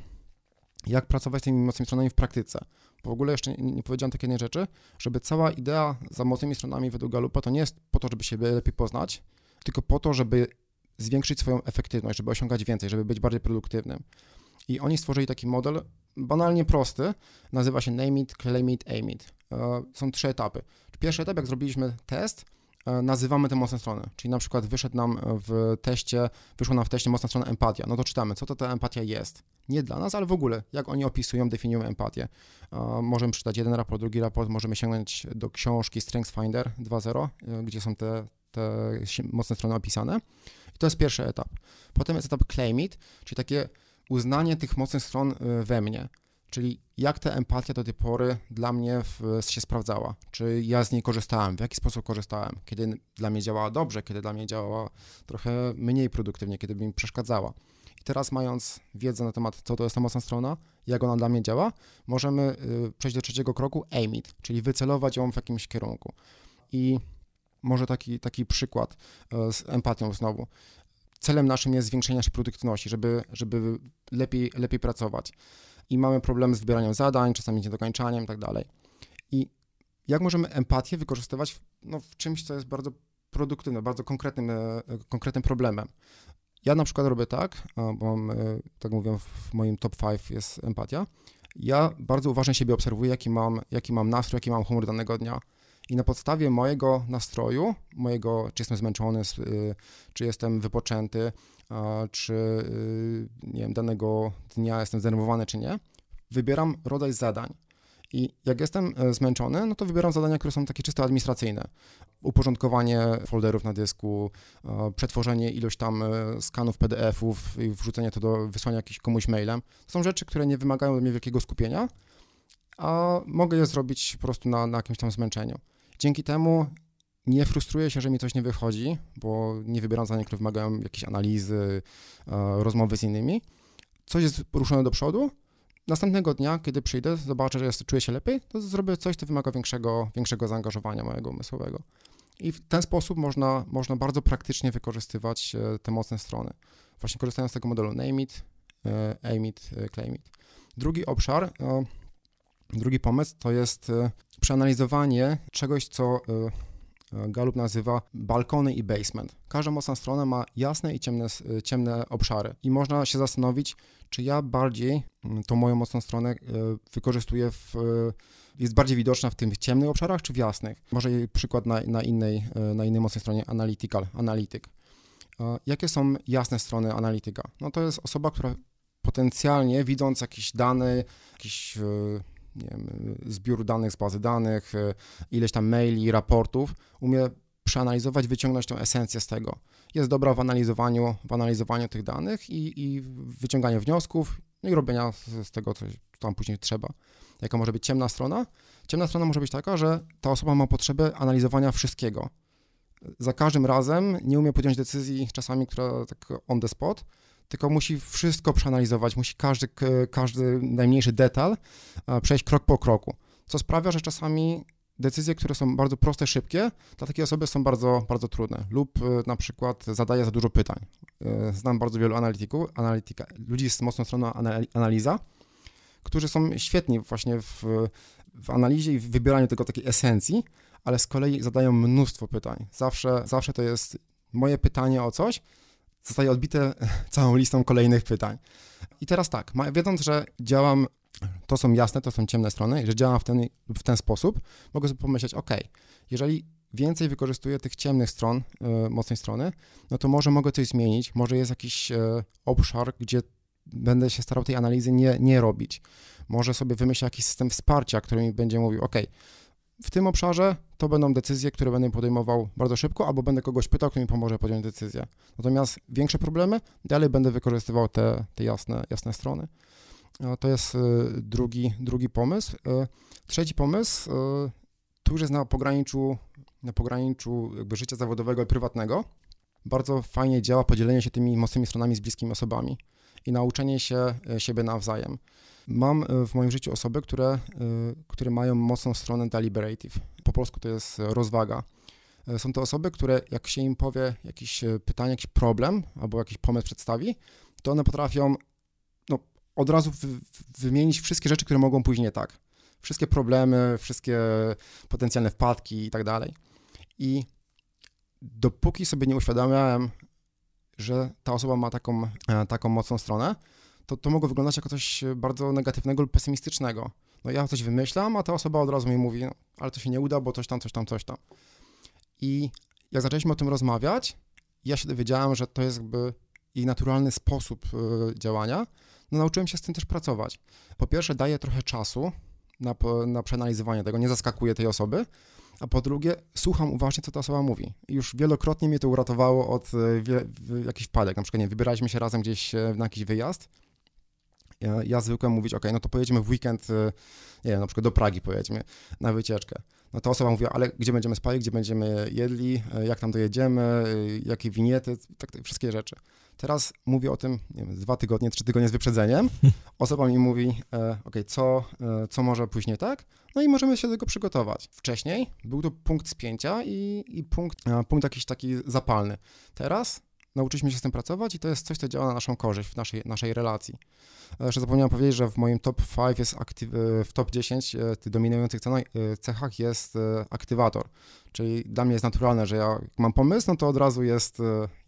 jak pracować z tymi mocnymi stronami w praktyce. W ogóle jeszcze nie, nie powiedziałem takiej jednej rzeczy, żeby cała idea za mocnymi stronami według Galupa to nie jest po to, żeby się lepiej poznać, tylko po to, żeby zwiększyć swoją efektywność, żeby osiągać więcej, żeby być bardziej produktywnym. I oni stworzyli taki model banalnie prosty, nazywa się Name It, Claim It, Aim It. E, są trzy etapy. Pierwszy etap, jak zrobiliśmy test, E, nazywamy te mocne strony. Czyli na przykład wyszedł nam w teście, wyszło nam w teście mocna strona empatia. No to czytamy, co to ta empatia jest. Nie dla nas, ale w ogóle, jak oni opisują, definiują empatię. E, możemy przeczytać jeden raport, drugi raport, możemy sięgnąć do książki Strengths Finder 2.0, e, gdzie są te, te mocne strony opisane. I to jest pierwszy etap. Potem jest etap claim it, czyli takie uznanie tych mocnych stron we mnie. Czyli jak ta empatia do tej pory dla mnie w, się sprawdzała? Czy ja z niej korzystałem? W jaki sposób korzystałem? Kiedy dla mnie działała dobrze, kiedy dla mnie działała trochę mniej produktywnie, kiedy mi przeszkadzała. I teraz mając wiedzę na temat, co to jest ta mocna strona, jak ona dla mnie działa, możemy y, przejść do trzeciego kroku, aim it, czyli wycelować ją w jakimś kierunku. I może taki, taki przykład y, z empatią znowu. Celem naszym jest zwiększenie naszej produktywności, żeby, żeby lepiej, lepiej pracować i mamy problem z wybieraniem zadań, czasami niedokończaniem i tak dalej. I jak możemy empatię wykorzystywać w, no, w czymś, co jest bardzo produktywne, bardzo konkretnym, e, konkretnym problemem. Ja na przykład robię tak, bo mam, e, tak mówię, w moim top 5 jest empatia. Ja bardzo uważnie siebie obserwuję, jaki mam, jaki mam nastrój, jaki mam humor danego dnia. I na podstawie mojego nastroju, mojego, czy jestem zmęczony, y, czy jestem wypoczęty, czy y, nie wiem, danego dnia jestem zdenerwowany, czy nie, wybieram rodzaj zadań. I jak jestem e, zmęczony, no to wybieram zadania, które są takie czysto administracyjne. Uporządkowanie folderów na dysku, przetworzenie ilość tam e, skanów PDF-ów i wrzucenie to do wysłania jakiś komuś mailem. To są rzeczy, które nie wymagają od mnie wielkiego skupienia, a mogę je zrobić po prostu na, na jakimś tam zmęczeniu. Dzięki temu nie frustruję się, że mi coś nie wychodzi, bo nie wybieram zadań, które wymagają jakiejś analizy, e, rozmowy z innymi. Coś jest poruszone do przodu. Następnego dnia, kiedy przyjdę, zobaczę, że czuję się lepiej, to zrobię coś, co wymaga większego, większego zaangażowania mojego umysłowego. I w ten sposób można, można bardzo praktycznie wykorzystywać e, te mocne strony. Właśnie korzystając z tego modelu name it, e, aim it, claim it. Drugi obszar, drugi pomysł to jest przeanalizowanie czegoś, co E, Gallup nazywa balkony i basement. Każda mocna strona ma jasne i ciemne, e, ciemne obszary i można się zastanowić, czy ja bardziej mm, tą moją mocną stronę e, wykorzystuję w, jest bardziej widoczna w tych ciemnych obszarach, czy w jasnych. Może przykład na, na, innej, na innej mocnej stronie, analytical, analityk. Jakie są jasne strony analityka? No to jest osoba, która potencjalnie widząc jakieś dane, jakiś nie wiem, zbiór danych z bazy danych, e, ileś tam maili, raportów, umie przeanalizować, wyciągnąć tę esencję z tego. Jest dobra w analizowaniu, w analizowaniu tych danych i, i wyciąganiu wniosków no i robienia z, z tego, co tam później trzeba. Jaka może być ciemna strona? Ciemna strona może być taka, że ta osoba ma potrzebę analizowania wszystkiego. Za każdym razem nie umie podjąć decyzji, czasami, która tak on the spot, tylko musi wszystko przeanalizować, musi każdy, każdy najmniejszy detal przejść krok po kroku, co sprawia, że czasami decyzje, które są bardzo proste, szybkie, dla takiej osoby są bardzo, bardzo trudne lub e, na przykład zadaje za dużo pytań. E, znam bardzo wielu analityków, analityka, ludzi z mocną stroną analiza, którzy są świetni właśnie w, w analizie i w wybieraniu tego takiej esencji, ale z kolei zadają mnóstwo pytań. Zawsze, zawsze to jest moje pytanie o coś, zostaje odbite całą listą kolejnych pytań. I teraz tak, wiedząc, że działam, to są jasne, to są ciemne strony, że działam w ten, w ten sposób, mogę sobie pomyśleć, ok, jeżeli więcej wykorzystuję tych ciemnych stron, e, mocnej strony, no to może mogę coś zmienić, może jest jakiś e, obszar, gdzie będę się starał tej analizy nie, nie robić. Może sobie wymyślę jakiś system wsparcia, który mi będzie mówił, OK, w tym obszarze to będą decyzje, które będę podejmował bardzo szybko, albo będę kogoś pytał, kto mi pomoże podjąć decyzję. Natomiast większe problemy, dalej będę wykorzystywał te, te jasne, jasne strony. To jest e, drugi, drugi pomysł. Trzeci pomysł, tu już jest na pograniczu na pograniczu jakby życia zawodowego i prywatnego, bardzo fajnie działa podzielenie się tymi mocnymi stronami z bliskimi osobami i nauczenie się e, siebie nawzajem. Mam e, w moim życiu osoby, które, e, które mają mocną stronę deliberative. Po polsku to jest rozwaga. Są to osoby, które jak się im powie jakieś pytanie, jakiś problem albo jakiś pomysł przedstawi, to one potrafią no, od razu wymienić wszystkie rzeczy, które mogą pójść nie tak. Wszystkie problemy, wszystkie potencjalne wpadki i tak dalej. I dopóki sobie nie uświadamiałem, że ta osoba ma taką, e, taką mocną stronę, to to mogło wyglądać jako coś bardzo negatywnego lub pesymistycznego. No ja coś wymyślam, a ta osoba od razu mi mówi, no, ale to się nie uda, bo coś tam, coś tam, coś tam. I jak zaczęliśmy o tym rozmawiać, ja się dowiedziałem, że to jest jakby jej naturalny sposób y, działania, no nauczyłem się z tym też pracować. Po pierwsze, daję trochę czasu na, na przeanalizowanie tego, nie zaskakuję tej osoby, a po drugie słucham uważnie, co ta osoba mówi. Już wielokrotnie mnie to uratowało od e, wie, jakichś wpadek. Na przykład, nie wybieraliśmy się razem gdzieś e, na jakiś wyjazd. Ja, ja zwykłem mówić, ok, no to pojedziemy w weekend, e, nie wiem, na przykład do Pragi pojedźmy na wycieczkę. No to osoba mówiła, ale gdzie będziemy spali, gdzie będziemy jedli, jak tam dojedziemy, jakie winiety, tak, tak wszystkie rzeczy. Teraz mówię o tym, nie wiem, dwa tygodnie, trzy tygodnie z wyprzedzeniem. Osoba mi mówi, e, ok, co, e, co może później tak? No i możemy się do tego przygotować. Wcześniej był to punkt spięcia i, i punkt, punkt jakiś taki zapalny. Teraz nauczyliśmy się z tym pracować i to jest coś, co działa na naszą korzyść w naszej, naszej relacji. Jeszcze zapomniałem powiedzieć, że w moim top 5 jest aktyw, e, w top 10 e, tych dominujących e, cechach jest aktywator. Czyli dla mnie jest naturalne, że ja mam pomysł, no to od razu jest,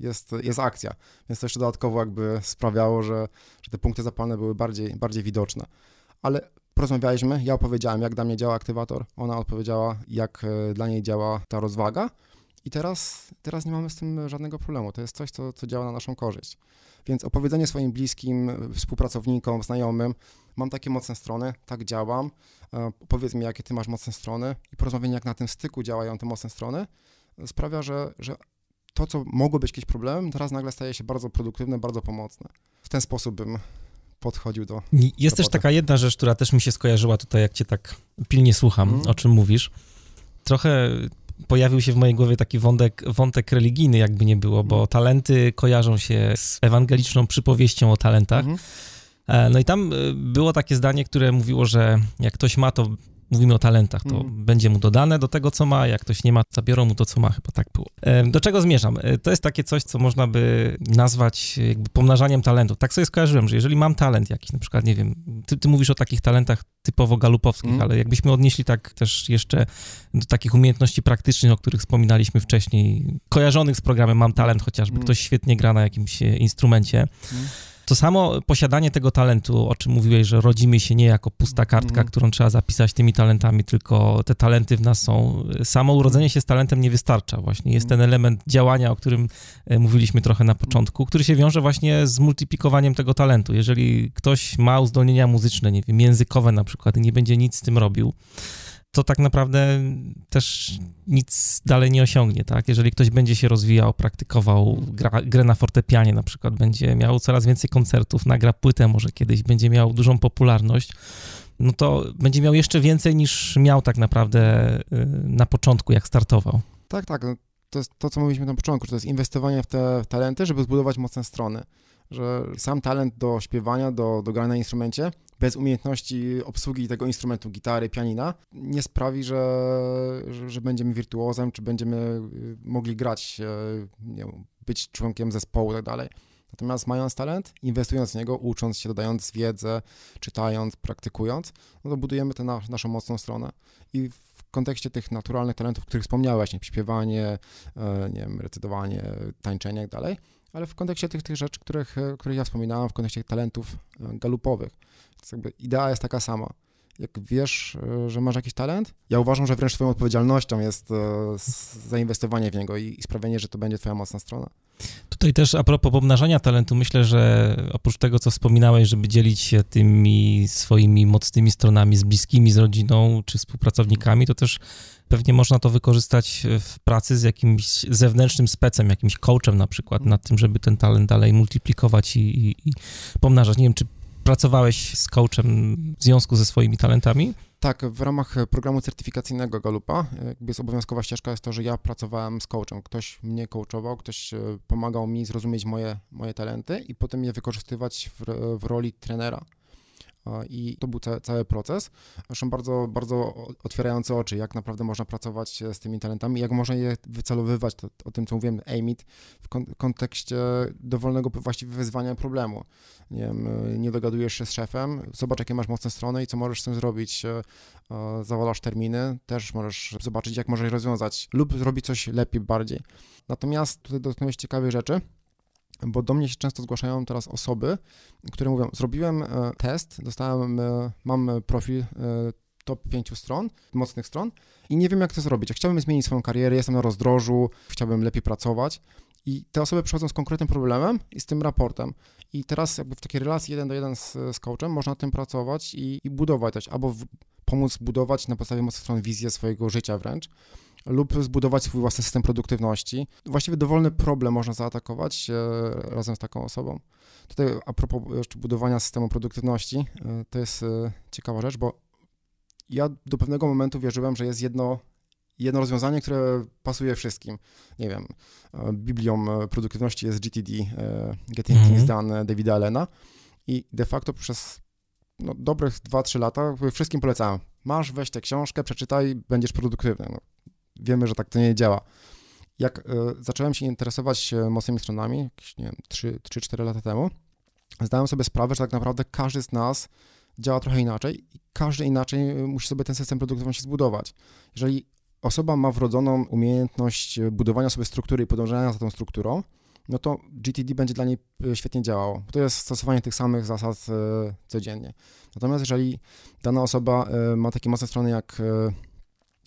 jest, jest akcja. Więc to jeszcze dodatkowo jakby sprawiało, że, że te punkty zapalne były bardziej, bardziej widoczne. Ale porozmawialiśmy, ja opowiedziałem, jak dla mnie działa aktywator, ona odpowiedziała, jak dla niej działa ta rozwaga. I teraz, teraz nie mamy z tym żadnego problemu. To jest coś, co, co działa na naszą korzyść. Więc opowiedzenie swoim bliskim, współpracownikom, znajomym, mam takie mocne strony, tak działam, e, powiedz mi, jakie ty masz mocne strony i porozmawianie, jak na tym styku działają te mocne strony, sprawia, że, że to, co mogło być jakimś problemem, teraz nagle staje się bardzo produktywne, bardzo pomocne. W ten sposób bym podchodził do. Jest do też taka jedna rzecz, która też mi się skojarzyła tutaj, jak cię tak pilnie słucham, mm. o czym mówisz. Trochę pojawił się w mojej głowie taki wątek, wątek religijny, jakby nie było, bo mhm. talenty kojarzą się z ewangeliczną przypowieścią o talentach. Mhm. E, no i tam e, było takie zdanie, które mówiło, że jak ktoś ma, to mówimy o talentach, to mm. będzie mu dodane do tego, co ma, jak ktoś nie ma, zabiorą mu to, co ma, chyba tak było. Do czego zmierzam? E, to jest takie coś, co można by nazwać jakby pomnażaniem talentów. Tak sobie skojarzyłem, że jeżeli mam talent jakiś, na przykład, nie wiem, ty, ty mówisz o takich talentach typowo galupowskich, mm. ale jakbyśmy odnieśli tak też jeszcze do takich umiejętności praktycznych, o których wspominaliśmy wcześniej, kojarzonych z programem Mam Talent chociażby, mm. ktoś świetnie gra na jakimś e, instrumencie, mm to samo posiadanie tego talentu, o czym mówiłeś, że rodzimy się nie jako pusta kartka, mm. którą trzeba zapisać tymi talentami, tylko te talenty w nas są. Samo urodzenie się z talentem nie wystarcza. Właśnie jest ten element działania, o którym e, mówiliśmy trochę na początku, który się wiąże właśnie z multiplikowaniem tego talentu. Jeżeli ktoś ma uzdolnienia muzyczne, nie wiem, językowe na przykład i nie będzie nic z tym robił, to tak naprawdę też nic dalej nie osiągnie, tak? Jeżeli ktoś będzie się rozwijał, praktykował gra, grę na fortepianie na przykład, będzie miał coraz więcej koncertów, nagra płytę może kiedyś, będzie miał dużą popularność, no to będzie miał jeszcze więcej niż miał tak naprawdę y, na początku, jak startował. Tak, tak. No to jest to, co mówiliśmy na początku, że to jest inwestowanie w te talenty, żeby zbudować mocne strony. Że sam talent do śpiewania, do, do grania na instrumencie bez umiejętności obsługi tego instrumentu, gitary, pianina, nie sprawi, że, że, że będziemy wirtuozem, czy będziemy y, mogli grać, nie wiem, być członkiem zespołu i tak. Natomiast mając talent, inwestując w niego, ucząc się, dodając wiedzę, czytając, praktykując, no to budujemy tę na, naszą mocną stronę. I w kontekście tych naturalnych talentów, o których wspomniałeś, nie, śpiewanie, e, nie wiem, recytowanie, tańczenie i tak ale w kontekście tych, tych rzeczy, których, których ja wspominałem, w kontekście talentów e, galupowych, jakby idea jest taka sama. jak wiesz, e, że masz jakiś talent. Ja uważam, że wręcz twoją odpowiedzialnością jest zainwestowanie w niego i sprawienie, że to będzie twoja mocna strona. Tutaj też a propos pomnażania talentu, myślę, że oprócz tego, co wspominałeś, żeby dzielić się tymi swoimi mocnymi stronami z bliskimi, z rodziną czy współpracownikami, to też pewnie można to wykorzystać w pracy z jakimś zewnętrznym specem, jakimś coachem na przykład, nad tym, żeby ten talent dalej multiplikować i, i, i pomnażać. Nie wiem, czy pracowałeś z coachem w związku ze swoimi talentami? Tak, w ramach programu certyfikacyjnego Galupa, jakby jest obowiązkowa ścieżka, jest to, że ja pracowałem z coachem. Ktoś mnie coachował, ktoś e, pomagał mi zrozumieć moje, moje talenty i potem je wykorzystywać w, w roli trenera i to był cały, cały proces. Zresztą bardzo, bardzo otwierający oczy, jak naprawdę można pracować z tymi talentami, jak można je wycelowywać, to, o tym co mówiłem, AIMIT, w kon kontekście dowolnego właściwie wyzwania problemu. Nie wiem, nie dogadujesz się z szefem, zobacz jakie masz mocne strony i co możesz z tym zrobić, e, zawalasz terminy, też możesz zobaczyć jak możesz rozwiązać lub zrobić coś lepiej, bardziej. Natomiast tutaj dotknąłeś ciekawej rzeczy, bo do mnie się często zgłaszają teraz osoby, które mówią, zrobiłem e, test, dostałem, e, mam profil e, top 5 stron, mocnych stron i nie wiem jak to zrobić. Chciałbym zmienić swoją karierę, jestem na rozdrożu, chciałbym lepiej pracować i te osoby przychodzą z konkretnym problemem i z tym raportem. I teraz jakby w takiej relacji jeden do jeden z, z coachem można tym pracować i, i budować też, albo w, pomóc budować na podstawie mocnych stron wizję swojego życia wręcz, lub zbudować swój własny system produktywności. Właściwie dowolny problem można zaatakować e, razem z taką osobą. Tutaj a propos jeszcze budowania systemu produktywności, e, to jest e, ciekawa rzecz, bo ja do pewnego momentu wierzyłem, że jest jedno, jedno rozwiązanie, które pasuje wszystkim. Nie wiem, Biblią produktywności jest GTD, Getting Things mhm. Done Davida Allena i de facto przez no, dobrych 2-3 lata wszystkim polecałem. Masz, weź tę książkę, przeczytaj, będziesz produktywny. No, wiemy, że tak to nie działa. Jak y, zacząłem się interesować e, mocnymi stronami, jakieś, nie wiem, 3-4 lata temu, zdałem sobie sprawę, że tak naprawdę każdy z nas działa trochę inaczej i każdy inaczej e, musi sobie ten system produktywności zbudować. Jeżeli osoba ma wrodzoną umiejętność budowania sobie struktury i podążania za tą strukturą, no to GTD będzie dla niej świetnie działało. To jest stosowanie tych samych zasad codziennie. Natomiast jeżeli dana osoba ma takie mocne strony jak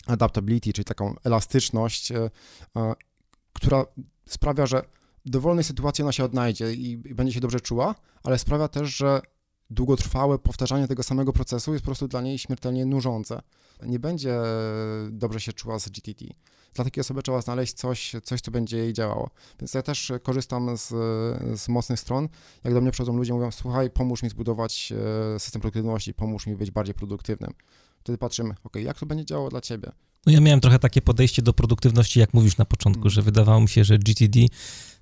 adaptability, czyli taką elastyczność, e, e, która sprawia, że w dowolnej sytuacji ona się odnajdzie i będzie się dobrze czuła, ale sprawia też, że długotrwałe powtarzanie tego samego procesu jest po prostu dla niej śmiertelnie nużące. Nie będzie dobrze się czuła z GTT. Dla takiej osoby trzeba znaleźć coś, coś co będzie jej działało. Więc ja też korzystam z, z mocnych stron. Jak do mnie przychodzą ludzie, mówią, słuchaj, pomóż mi zbudować e, system produktywności, pomóż mi być bardziej produktywnym wtedy patrzymy, ok, jak to będzie działało dla ciebie. No ja miałem trochę takie podejście do produktywności, jak mówisz na początku, hmm. że wydawało mi się, że GTD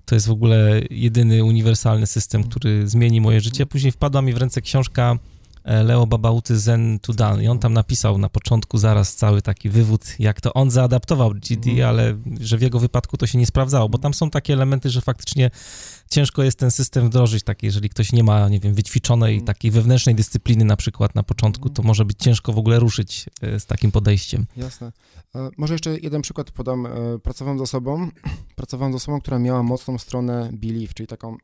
to jest w ogóle jedyny uniwersalny system, który zmieni moje życie. Później wpadła mi w ręce książka Leo Babauty Zen to Done i on tam napisał na początku zaraz cały taki wywód, jak to on zaadaptował GD, mhm. ale że w jego wypadku to się nie sprawdzało, bo tam są takie elementy, że faktycznie ciężko jest ten system wdrożyć, tak, jeżeli ktoś nie ma, nie wiem, wyćwiczonej mhm. takiej wewnętrznej dyscypliny na przykład na początku, to może być ciężko w ogóle ruszyć e, z takim podejściem. Jasne. E, może jeszcze jeden przykład podam. Pracowałem z osobą, pracowałem z osobą, która miała mocną stronę belief, czyli taką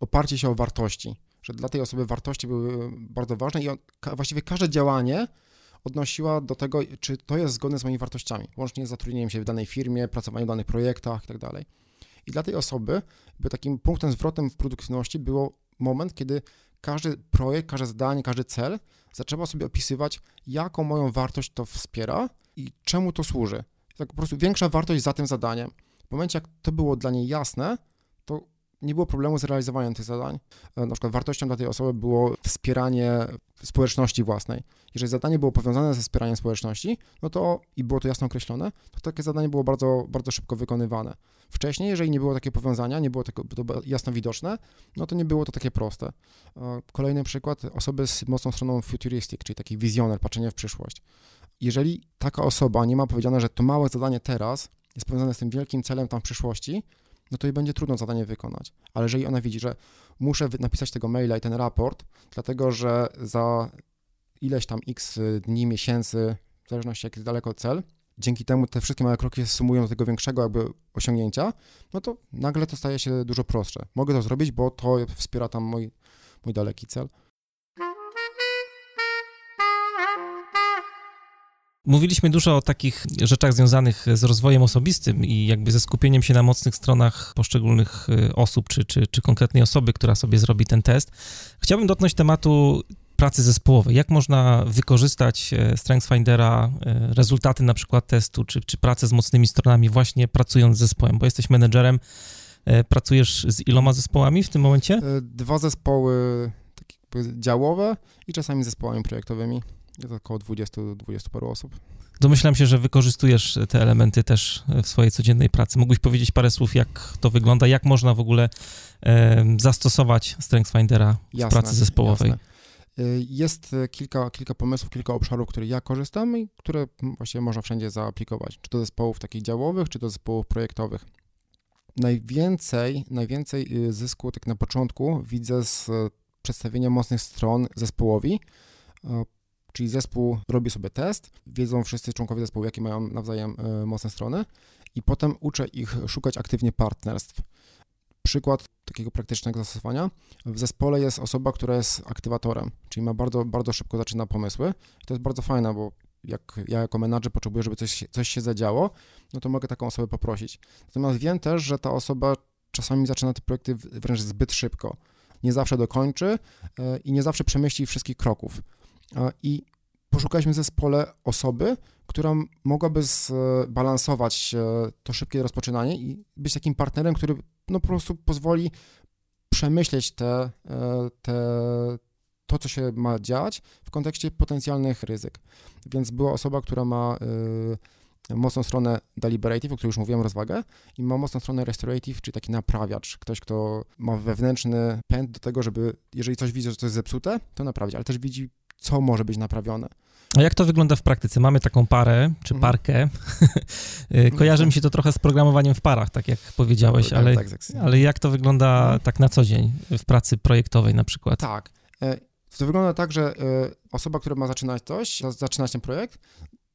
oparcie się o wartości że dla tej osoby wartości były bardzo ważne i on, właściwie każde działanie odnosiła do tego, czy to jest zgodne z moimi wartościami, łącznie z zatrudnieniem się w danej firmie, pracowaniem w danych projektach itd. Tak I dla tej osoby by takim punktem zwrotem w produktywności było moment, kiedy każdy projekt, każde zdanie, każdy cel zaczęła sobie opisywać, jaką moją wartość to wspiera i czemu to służy. Tak po prostu większa wartość za tym zadaniem. W momencie, jak to było dla niej jasne, to nie było problemu z realizowaniem tych zadań. E, na przykład wartością dla tej osoby było wspieranie społeczności własnej. Jeżeli zadanie było powiązane ze wspieraniem społeczności, no to i było to jasno określone, to takie zadanie było bardzo, bardzo szybko wykonywane. Wcześniej, jeżeli nie było takiego powiązania, nie było tego to jasno widoczne, no to nie było to takie proste. E, kolejny przykład, osoby z mocną stroną futuristic, czyli taki wizjoner, patrzenie w przyszłość. Jeżeli taka osoba nie ma powiedziane, że to małe zadanie teraz jest powiązane z tym wielkim celem tam w przyszłości, no to jej będzie trudno zadanie wykonać. Ale jeżeli ona widzi, że muszę napisać tego maila i ten raport, dlatego że za ileś tam x dni, miesięcy, w zależności jak jest daleko cel, dzięki temu te wszystkie małe kroki sumują do tego większego jakby osiągnięcia, no to nagle to staje się dużo prostsze. Mogę to zrobić, bo to wspiera tam mój, mój daleki cel. Mówiliśmy dużo o takich rzeczach związanych z rozwojem osobistym i jakby ze skupieniem się na mocnych stronach poszczególnych y, osób, czy, czy, czy konkretnej osoby, która sobie zrobi ten test. Chciałbym dotknąć tematu pracy zespołowej. Jak można wykorzystać e, StrengthsFindera, e, rezultaty na przykład testu, czy, czy pracę z mocnymi stronami właśnie pracując z zespołem, bo jesteś menedżerem, e, pracujesz z iloma zespołami w tym momencie? Dwa zespoły takie działowe i czasami zespołami projektowymi. Jest około 20-20 paru osób. Domyślam się, że wykorzystujesz te elementy też w swojej codziennej pracy. Mógłbyś powiedzieć parę słów, jak to wygląda, jak można w ogóle e, zastosować StrengthsFindera w jasne, pracy zespołowej? Jasne. Jest kilka, kilka pomysłów, kilka obszarów, które ja korzystam i które właściwie można wszędzie zaaplikować. Czy to zespołów takich działowych, czy to zespołów projektowych. Najwięcej, najwięcej y, zysku tak na początku widzę z przedstawienia mocnych stron zespołowi czyli zespół robi sobie test, wiedzą wszyscy członkowie zespołu, jakie mają nawzajem e, mocne strony i potem uczę ich szukać aktywnie partnerstw. Przykład takiego praktycznego zastosowania. W zespole jest osoba, która jest aktywatorem, czyli ma bardzo, bardzo szybko zaczyna pomysły. To jest bardzo fajne, bo jak ja jako menadżer potrzebuję, żeby coś, coś się zadziało, no to mogę taką osobę poprosić. Natomiast wiem też, że ta osoba czasami zaczyna te projekty wręcz zbyt szybko. Nie zawsze dokończy e, i nie zawsze przemyśli wszystkich kroków. I poszukaliśmy w zespole osoby, która mogłaby zbalansować e, to szybkie rozpoczynanie i być takim partnerem, który no po prostu pozwoli przemyśleć te, e, te, to, co się ma dziać w kontekście potencjalnych ryzyk. Więc była osoba, która ma y, mocną stronę deliberative, o której już mówiłem, rozwagę, i ma mocną stronę restorative, czyli taki naprawiacz, ktoś, kto ma wewnętrzny pęd do tego, żeby, jeżeli coś widzi, że coś jest zepsute, to naprawić, ale też widzi co może być naprawione. A jak to wygląda w praktyce? Mamy taką parę, czy mhm. parkę. Y, kojarzy mi się to trochę z programowaniem w parach, tak jak powiedziałeś, ale, tak, ale jak to wygląda mhm. tak na co dzień w pracy projektowej na przykład? Tak. E, to wygląda tak, że e, osoba, która ma zaczynać coś, zaczynać ten projekt,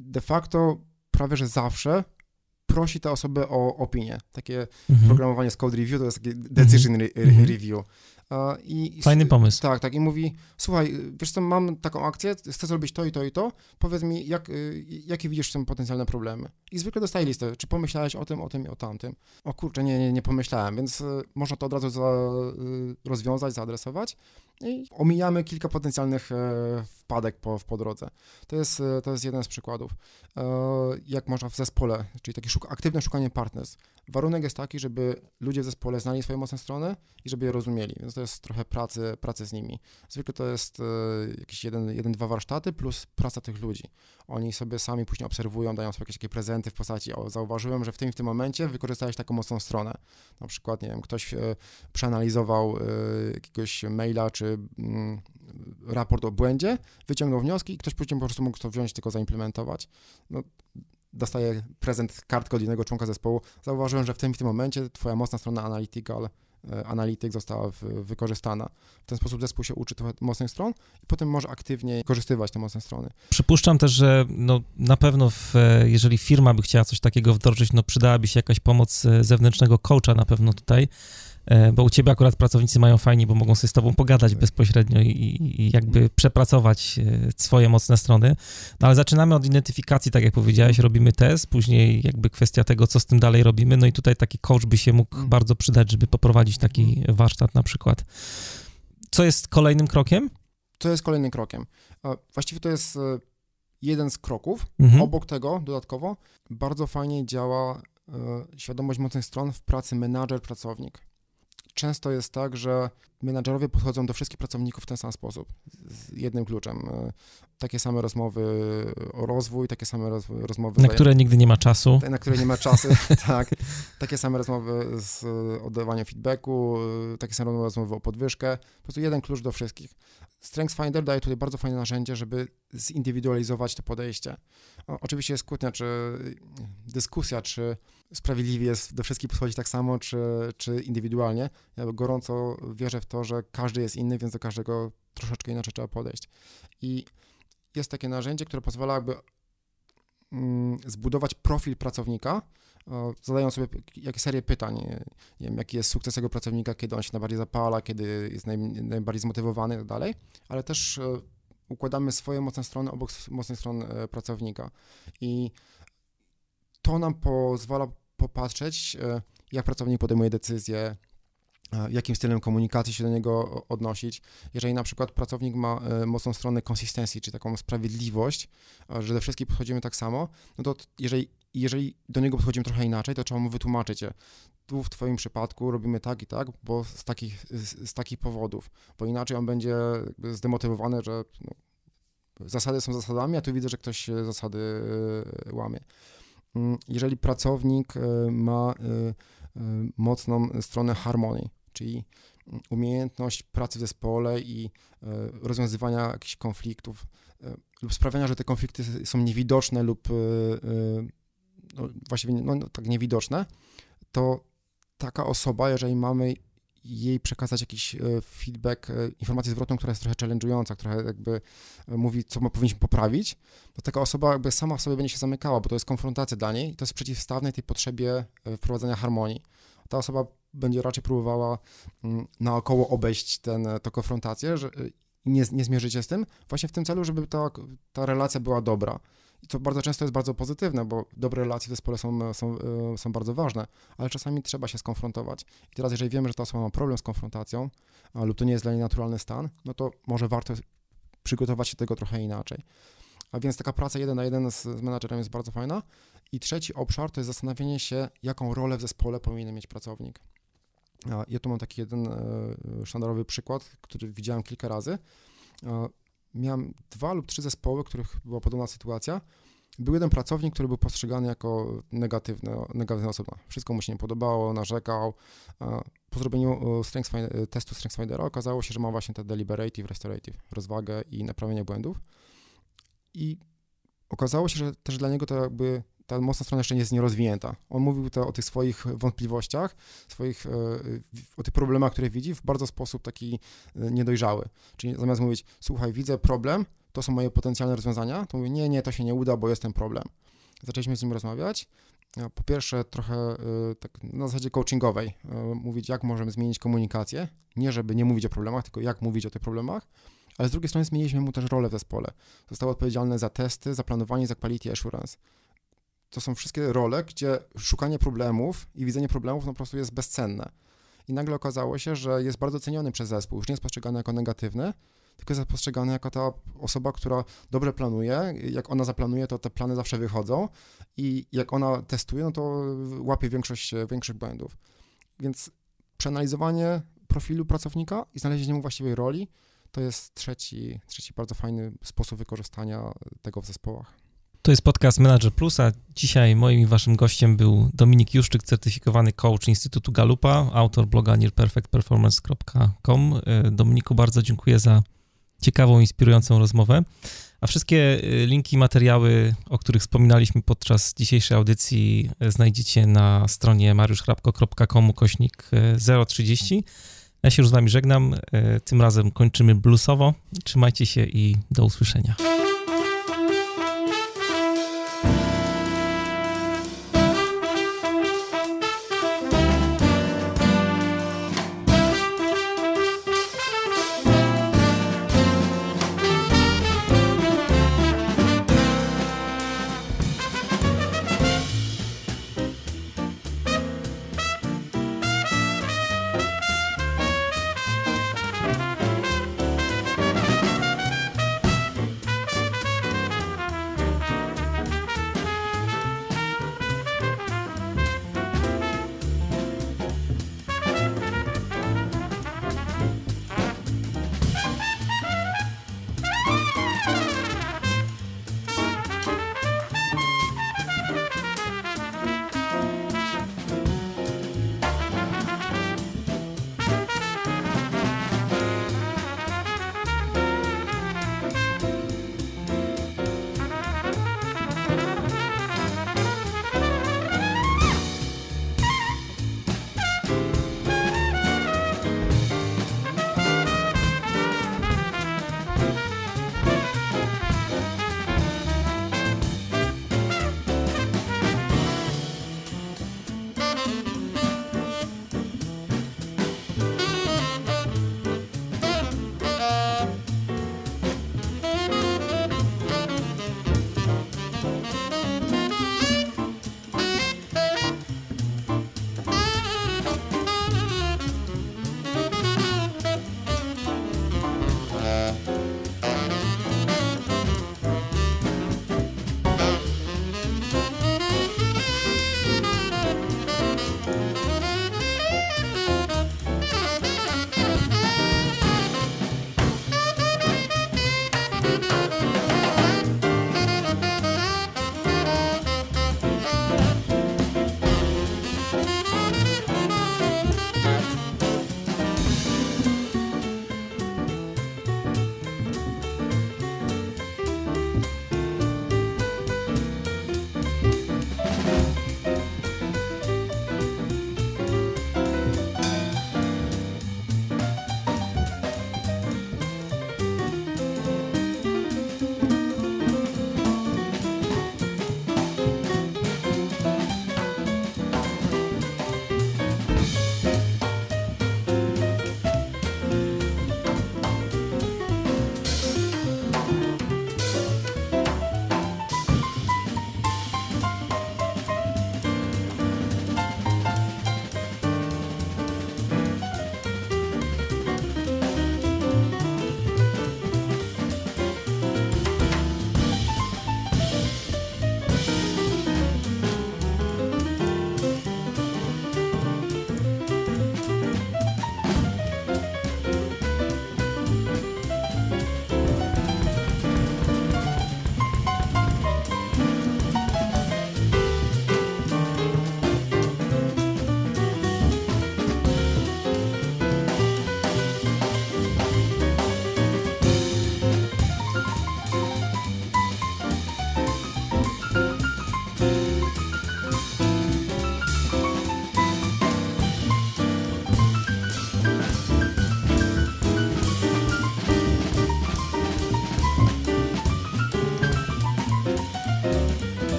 de facto prawie że zawsze prosi tę osobę o opinię. Takie mhm. programowanie z code review to jest takie decision mhm. review. I, Fajny pomysł. Tak, tak. I mówi, słuchaj, wiesz co, mam taką akcję, chcę zrobić to i to i to, powiedz mi, jak, y, jakie widzisz w tym potencjalne problemy. I zwykle dostaję listę, czy pomyślałeś o tym, o tym i o tamtym. O kurczę, nie, nie, nie pomyślałem, więc y, można to od razu za, y, rozwiązać, zaadresować i omijamy kilka potencjalnych e, wpadek po, po drodze. To jest, e, to jest jeden z przykładów. E, jak można w zespole, czyli takie szuk aktywne szukanie partnerstw. Warunek jest taki, żeby ludzie w zespole znali swoje mocne strony i żeby je rozumieli, więc to jest trochę pracy, pracy z nimi. Zwykle to jest jakieś jeden, jeden, dwa warsztaty plus praca tych ludzi. Oni sobie sami później obserwują, dają sobie jakieś takie prezenty w postaci, o, zauważyłem, że w tym w tym momencie wykorzystałeś taką mocną stronę. Na przykład, nie wiem, ktoś przeanalizował jakiegoś maila czy Mm, raport o błędzie, wyciągnął wnioski i ktoś później po prostu mógł to wziąć, tylko zaimplementować. No, dostaję prezent kartkę od innego członka zespołu. Zauważyłem, że w tym, w tym momencie twoja mocna strona analytical, e, analityk została w, wykorzystana. W ten sposób zespół się uczy trochę mocnych stron i potem może aktywnie korzystywać te mocne strony. Przypuszczam też, że no, na pewno w, e, jeżeli firma by chciała coś takiego wdrożyć, no przydałaby się jakaś pomoc e, zewnętrznego coacha na pewno tutaj. E, bo u ciebie akurat pracownicy mają fajnie, bo mogą sobie z tobą pogadać bezpośrednio i, i, jakby przepracować e, swoje mocne strony. No ale zaczynamy od identyfikacji, tak jak powiedziałeś, robimy test, później jakby kwestia tego, co z tym dalej robimy, no i tutaj taki coach by się mógł mhm. bardzo przydać, żeby poprowadzić taki mhm. warsztat na przykład. Co jest kolejnym krokiem? Co jest kolejnym krokiem? Właściwie to jest e, jeden z kroków. Mhm. Obok tego dodatkowo bardzo fajnie działa świadomość mocnych stron w pracy menadżer-pracownik często jest tak, że menadżerowie podchodzą do wszystkich pracowników w ten sam sposób, z jednym kluczem. E, takie same rozmowy o rozwój, takie same rozmowy... Na które nigdy nie ma czasu. Na które nie ma czasu, tak. Takie same rozmowy z oddawaniem feedbacku, e, takie same rozmowy o podwyżkę. Po prostu jeden klucz do wszystkich. StrengthsFinder daje tutaj bardzo fajne narzędzie, żeby zindywidualizować to podejście. O, oczywiście jest kłótnia, czy dyskusja, czy sprawiedliwie jest do wszystkich podchodzić tak samo, czy, czy indywidualnie. Ja gorąco wierzę w to, że każdy jest inny, więc do każdego troszeczkę inaczej trzeba podejść. I jest takie narzędzie, które pozwala jakby mm, zbudować profil pracownika, zadają sobie jakieś serię pytań, nie wiem, jaki jest sukces tego pracownika, kiedy on się najbardziej zapala, kiedy jest naj, najbardziej zmotywowany i tak dalej, ale też e, układamy swoje mocne strony obok mocnych stron e, pracownika. I to nam pozwala popatrzeć, e, jak pracownik podejmuje decyzje, jakim stylem komunikacji się do niego odnosić. Jeżeli na przykład pracownik ma mocną stronę konsystencji, czy taką sprawiedliwość, że do wszystkich podchodzimy tak samo, no to jeżeli, jeżeli do niego podchodzimy trochę inaczej, to trzeba mu wytłumaczyć, tu w twoim przypadku robimy tak i tak, bo z takich, z, z takich powodów, bo inaczej on będzie zdemotywowany, że no, zasady są zasadami, a tu widzę, że ktoś zasady e, łamie. Mm, jeżeli pracownik e, ma e, mocną stronę harmonii, czyli umiejętność pracy w zespole i rozwiązywania jakichś konfliktów lub sprawiania, że te konflikty są niewidoczne lub no, właściwie no, no, tak niewidoczne, to taka osoba, jeżeli mamy jej przekazać jakiś e, feedback, e, informację zwrotną, która jest trochę challenge'ująca, która jakby e, mówi, co my powinniśmy poprawić, to taka osoba jakby sama w sobie będzie się zamykała, bo to jest konfrontacja dla niej i to jest przeciwstawne tej potrzebie wprowadzenia harmonii. Ta osoba będzie raczej próbowała mm, naokoło obejść ten, tę konfrontację że, nie, nie zmierzyć się z tym, właśnie w tym celu, żeby ta, ta relacja była dobra. I to bardzo często jest bardzo pozytywne, bo dobre relacje w zespole są, są, e, są bardzo ważne, ale czasami trzeba się skonfrontować. I teraz, jeżeli wiemy, że ta osoba ma problem z konfrontacją, a, lub to nie jest dla niej naturalny stan, no to może warto przygotować się tego trochę inaczej. A więc taka praca jeden na jeden z, z menadżerem jest bardzo fajna. I trzeci obszar to jest zastanowienie się, jaką rolę w zespole powinien mieć pracownik. Ja tu mam taki jeden e, sztandarowy przykład, który widziałem kilka razy miałem dwa lub trzy zespoły, których była podobna sytuacja. Był jeden pracownik, który był postrzegany jako negatywny, negatywna osoba. Wszystko mu się nie podobało, narzekał. Po zrobieniu strength testu StrengthsFindera okazało się, że ma właśnie te deliberative, restorative, rozwagę i naprawienie błędów. I okazało się, że też dla niego to jakby ta mocna strona jeszcze nie jest nierozwinięta. On mówił to o tych swoich wątpliwościach, swoich, e, o tych problemach, które widzi w bardzo sposób taki e, niedojrzały. Czyli zamiast mówić, słuchaj, widzę problem, to są moje potencjalne rozwiązania, to mówi, nie, nie, to się nie uda, bo jest ten problem. Zaczęliśmy z nim rozmawiać. Po pierwsze, trochę e, tak na zasadzie coachingowej, mówić, jak możemy zmienić komunikację. Nie, żeby nie mówić o problemach, tylko jak mówić o tych problemach ale z drugiej strony zmieniliśmy mu też rolę w zespole. Został odpowiedzialny za testy, za planowanie, za quality assurance to są wszystkie role, gdzie szukanie problemów i widzenie problemów no, po prostu jest bezcenne. I nagle okazało się, że jest bardzo ceniony przez zespół, już nie jest postrzegany jako negatywny, tylko jest postrzegany jako ta osoba, która dobrze planuje. Jak ona zaplanuje, to te plany zawsze wychodzą i jak ona testuje, no to łapie większość, większych błędów. Więc przeanalizowanie profilu pracownika i znalezienie mu właściwej roli to jest trzeci, trzeci bardzo fajny sposób wykorzystania tego w zespołach. To jest podcast Manager Plus, a dzisiaj moim i waszym gościem był Dominik Juszczyk, certyfikowany coach Instytutu Galupa, autor bloga nearperfectperformance.com. E, Dominiku, bardzo dziękuję za ciekawą, inspirującą rozmowę. A wszystkie e, linki, materiały, o których wspominaliśmy podczas dzisiejszej audycji, e, znajdziecie na stronie mariuszchrapko.com kośnik 030. Ja się już z wami żegnam. Tym razem kończymy bluesowo. Trzymajcie się i do usłyszenia.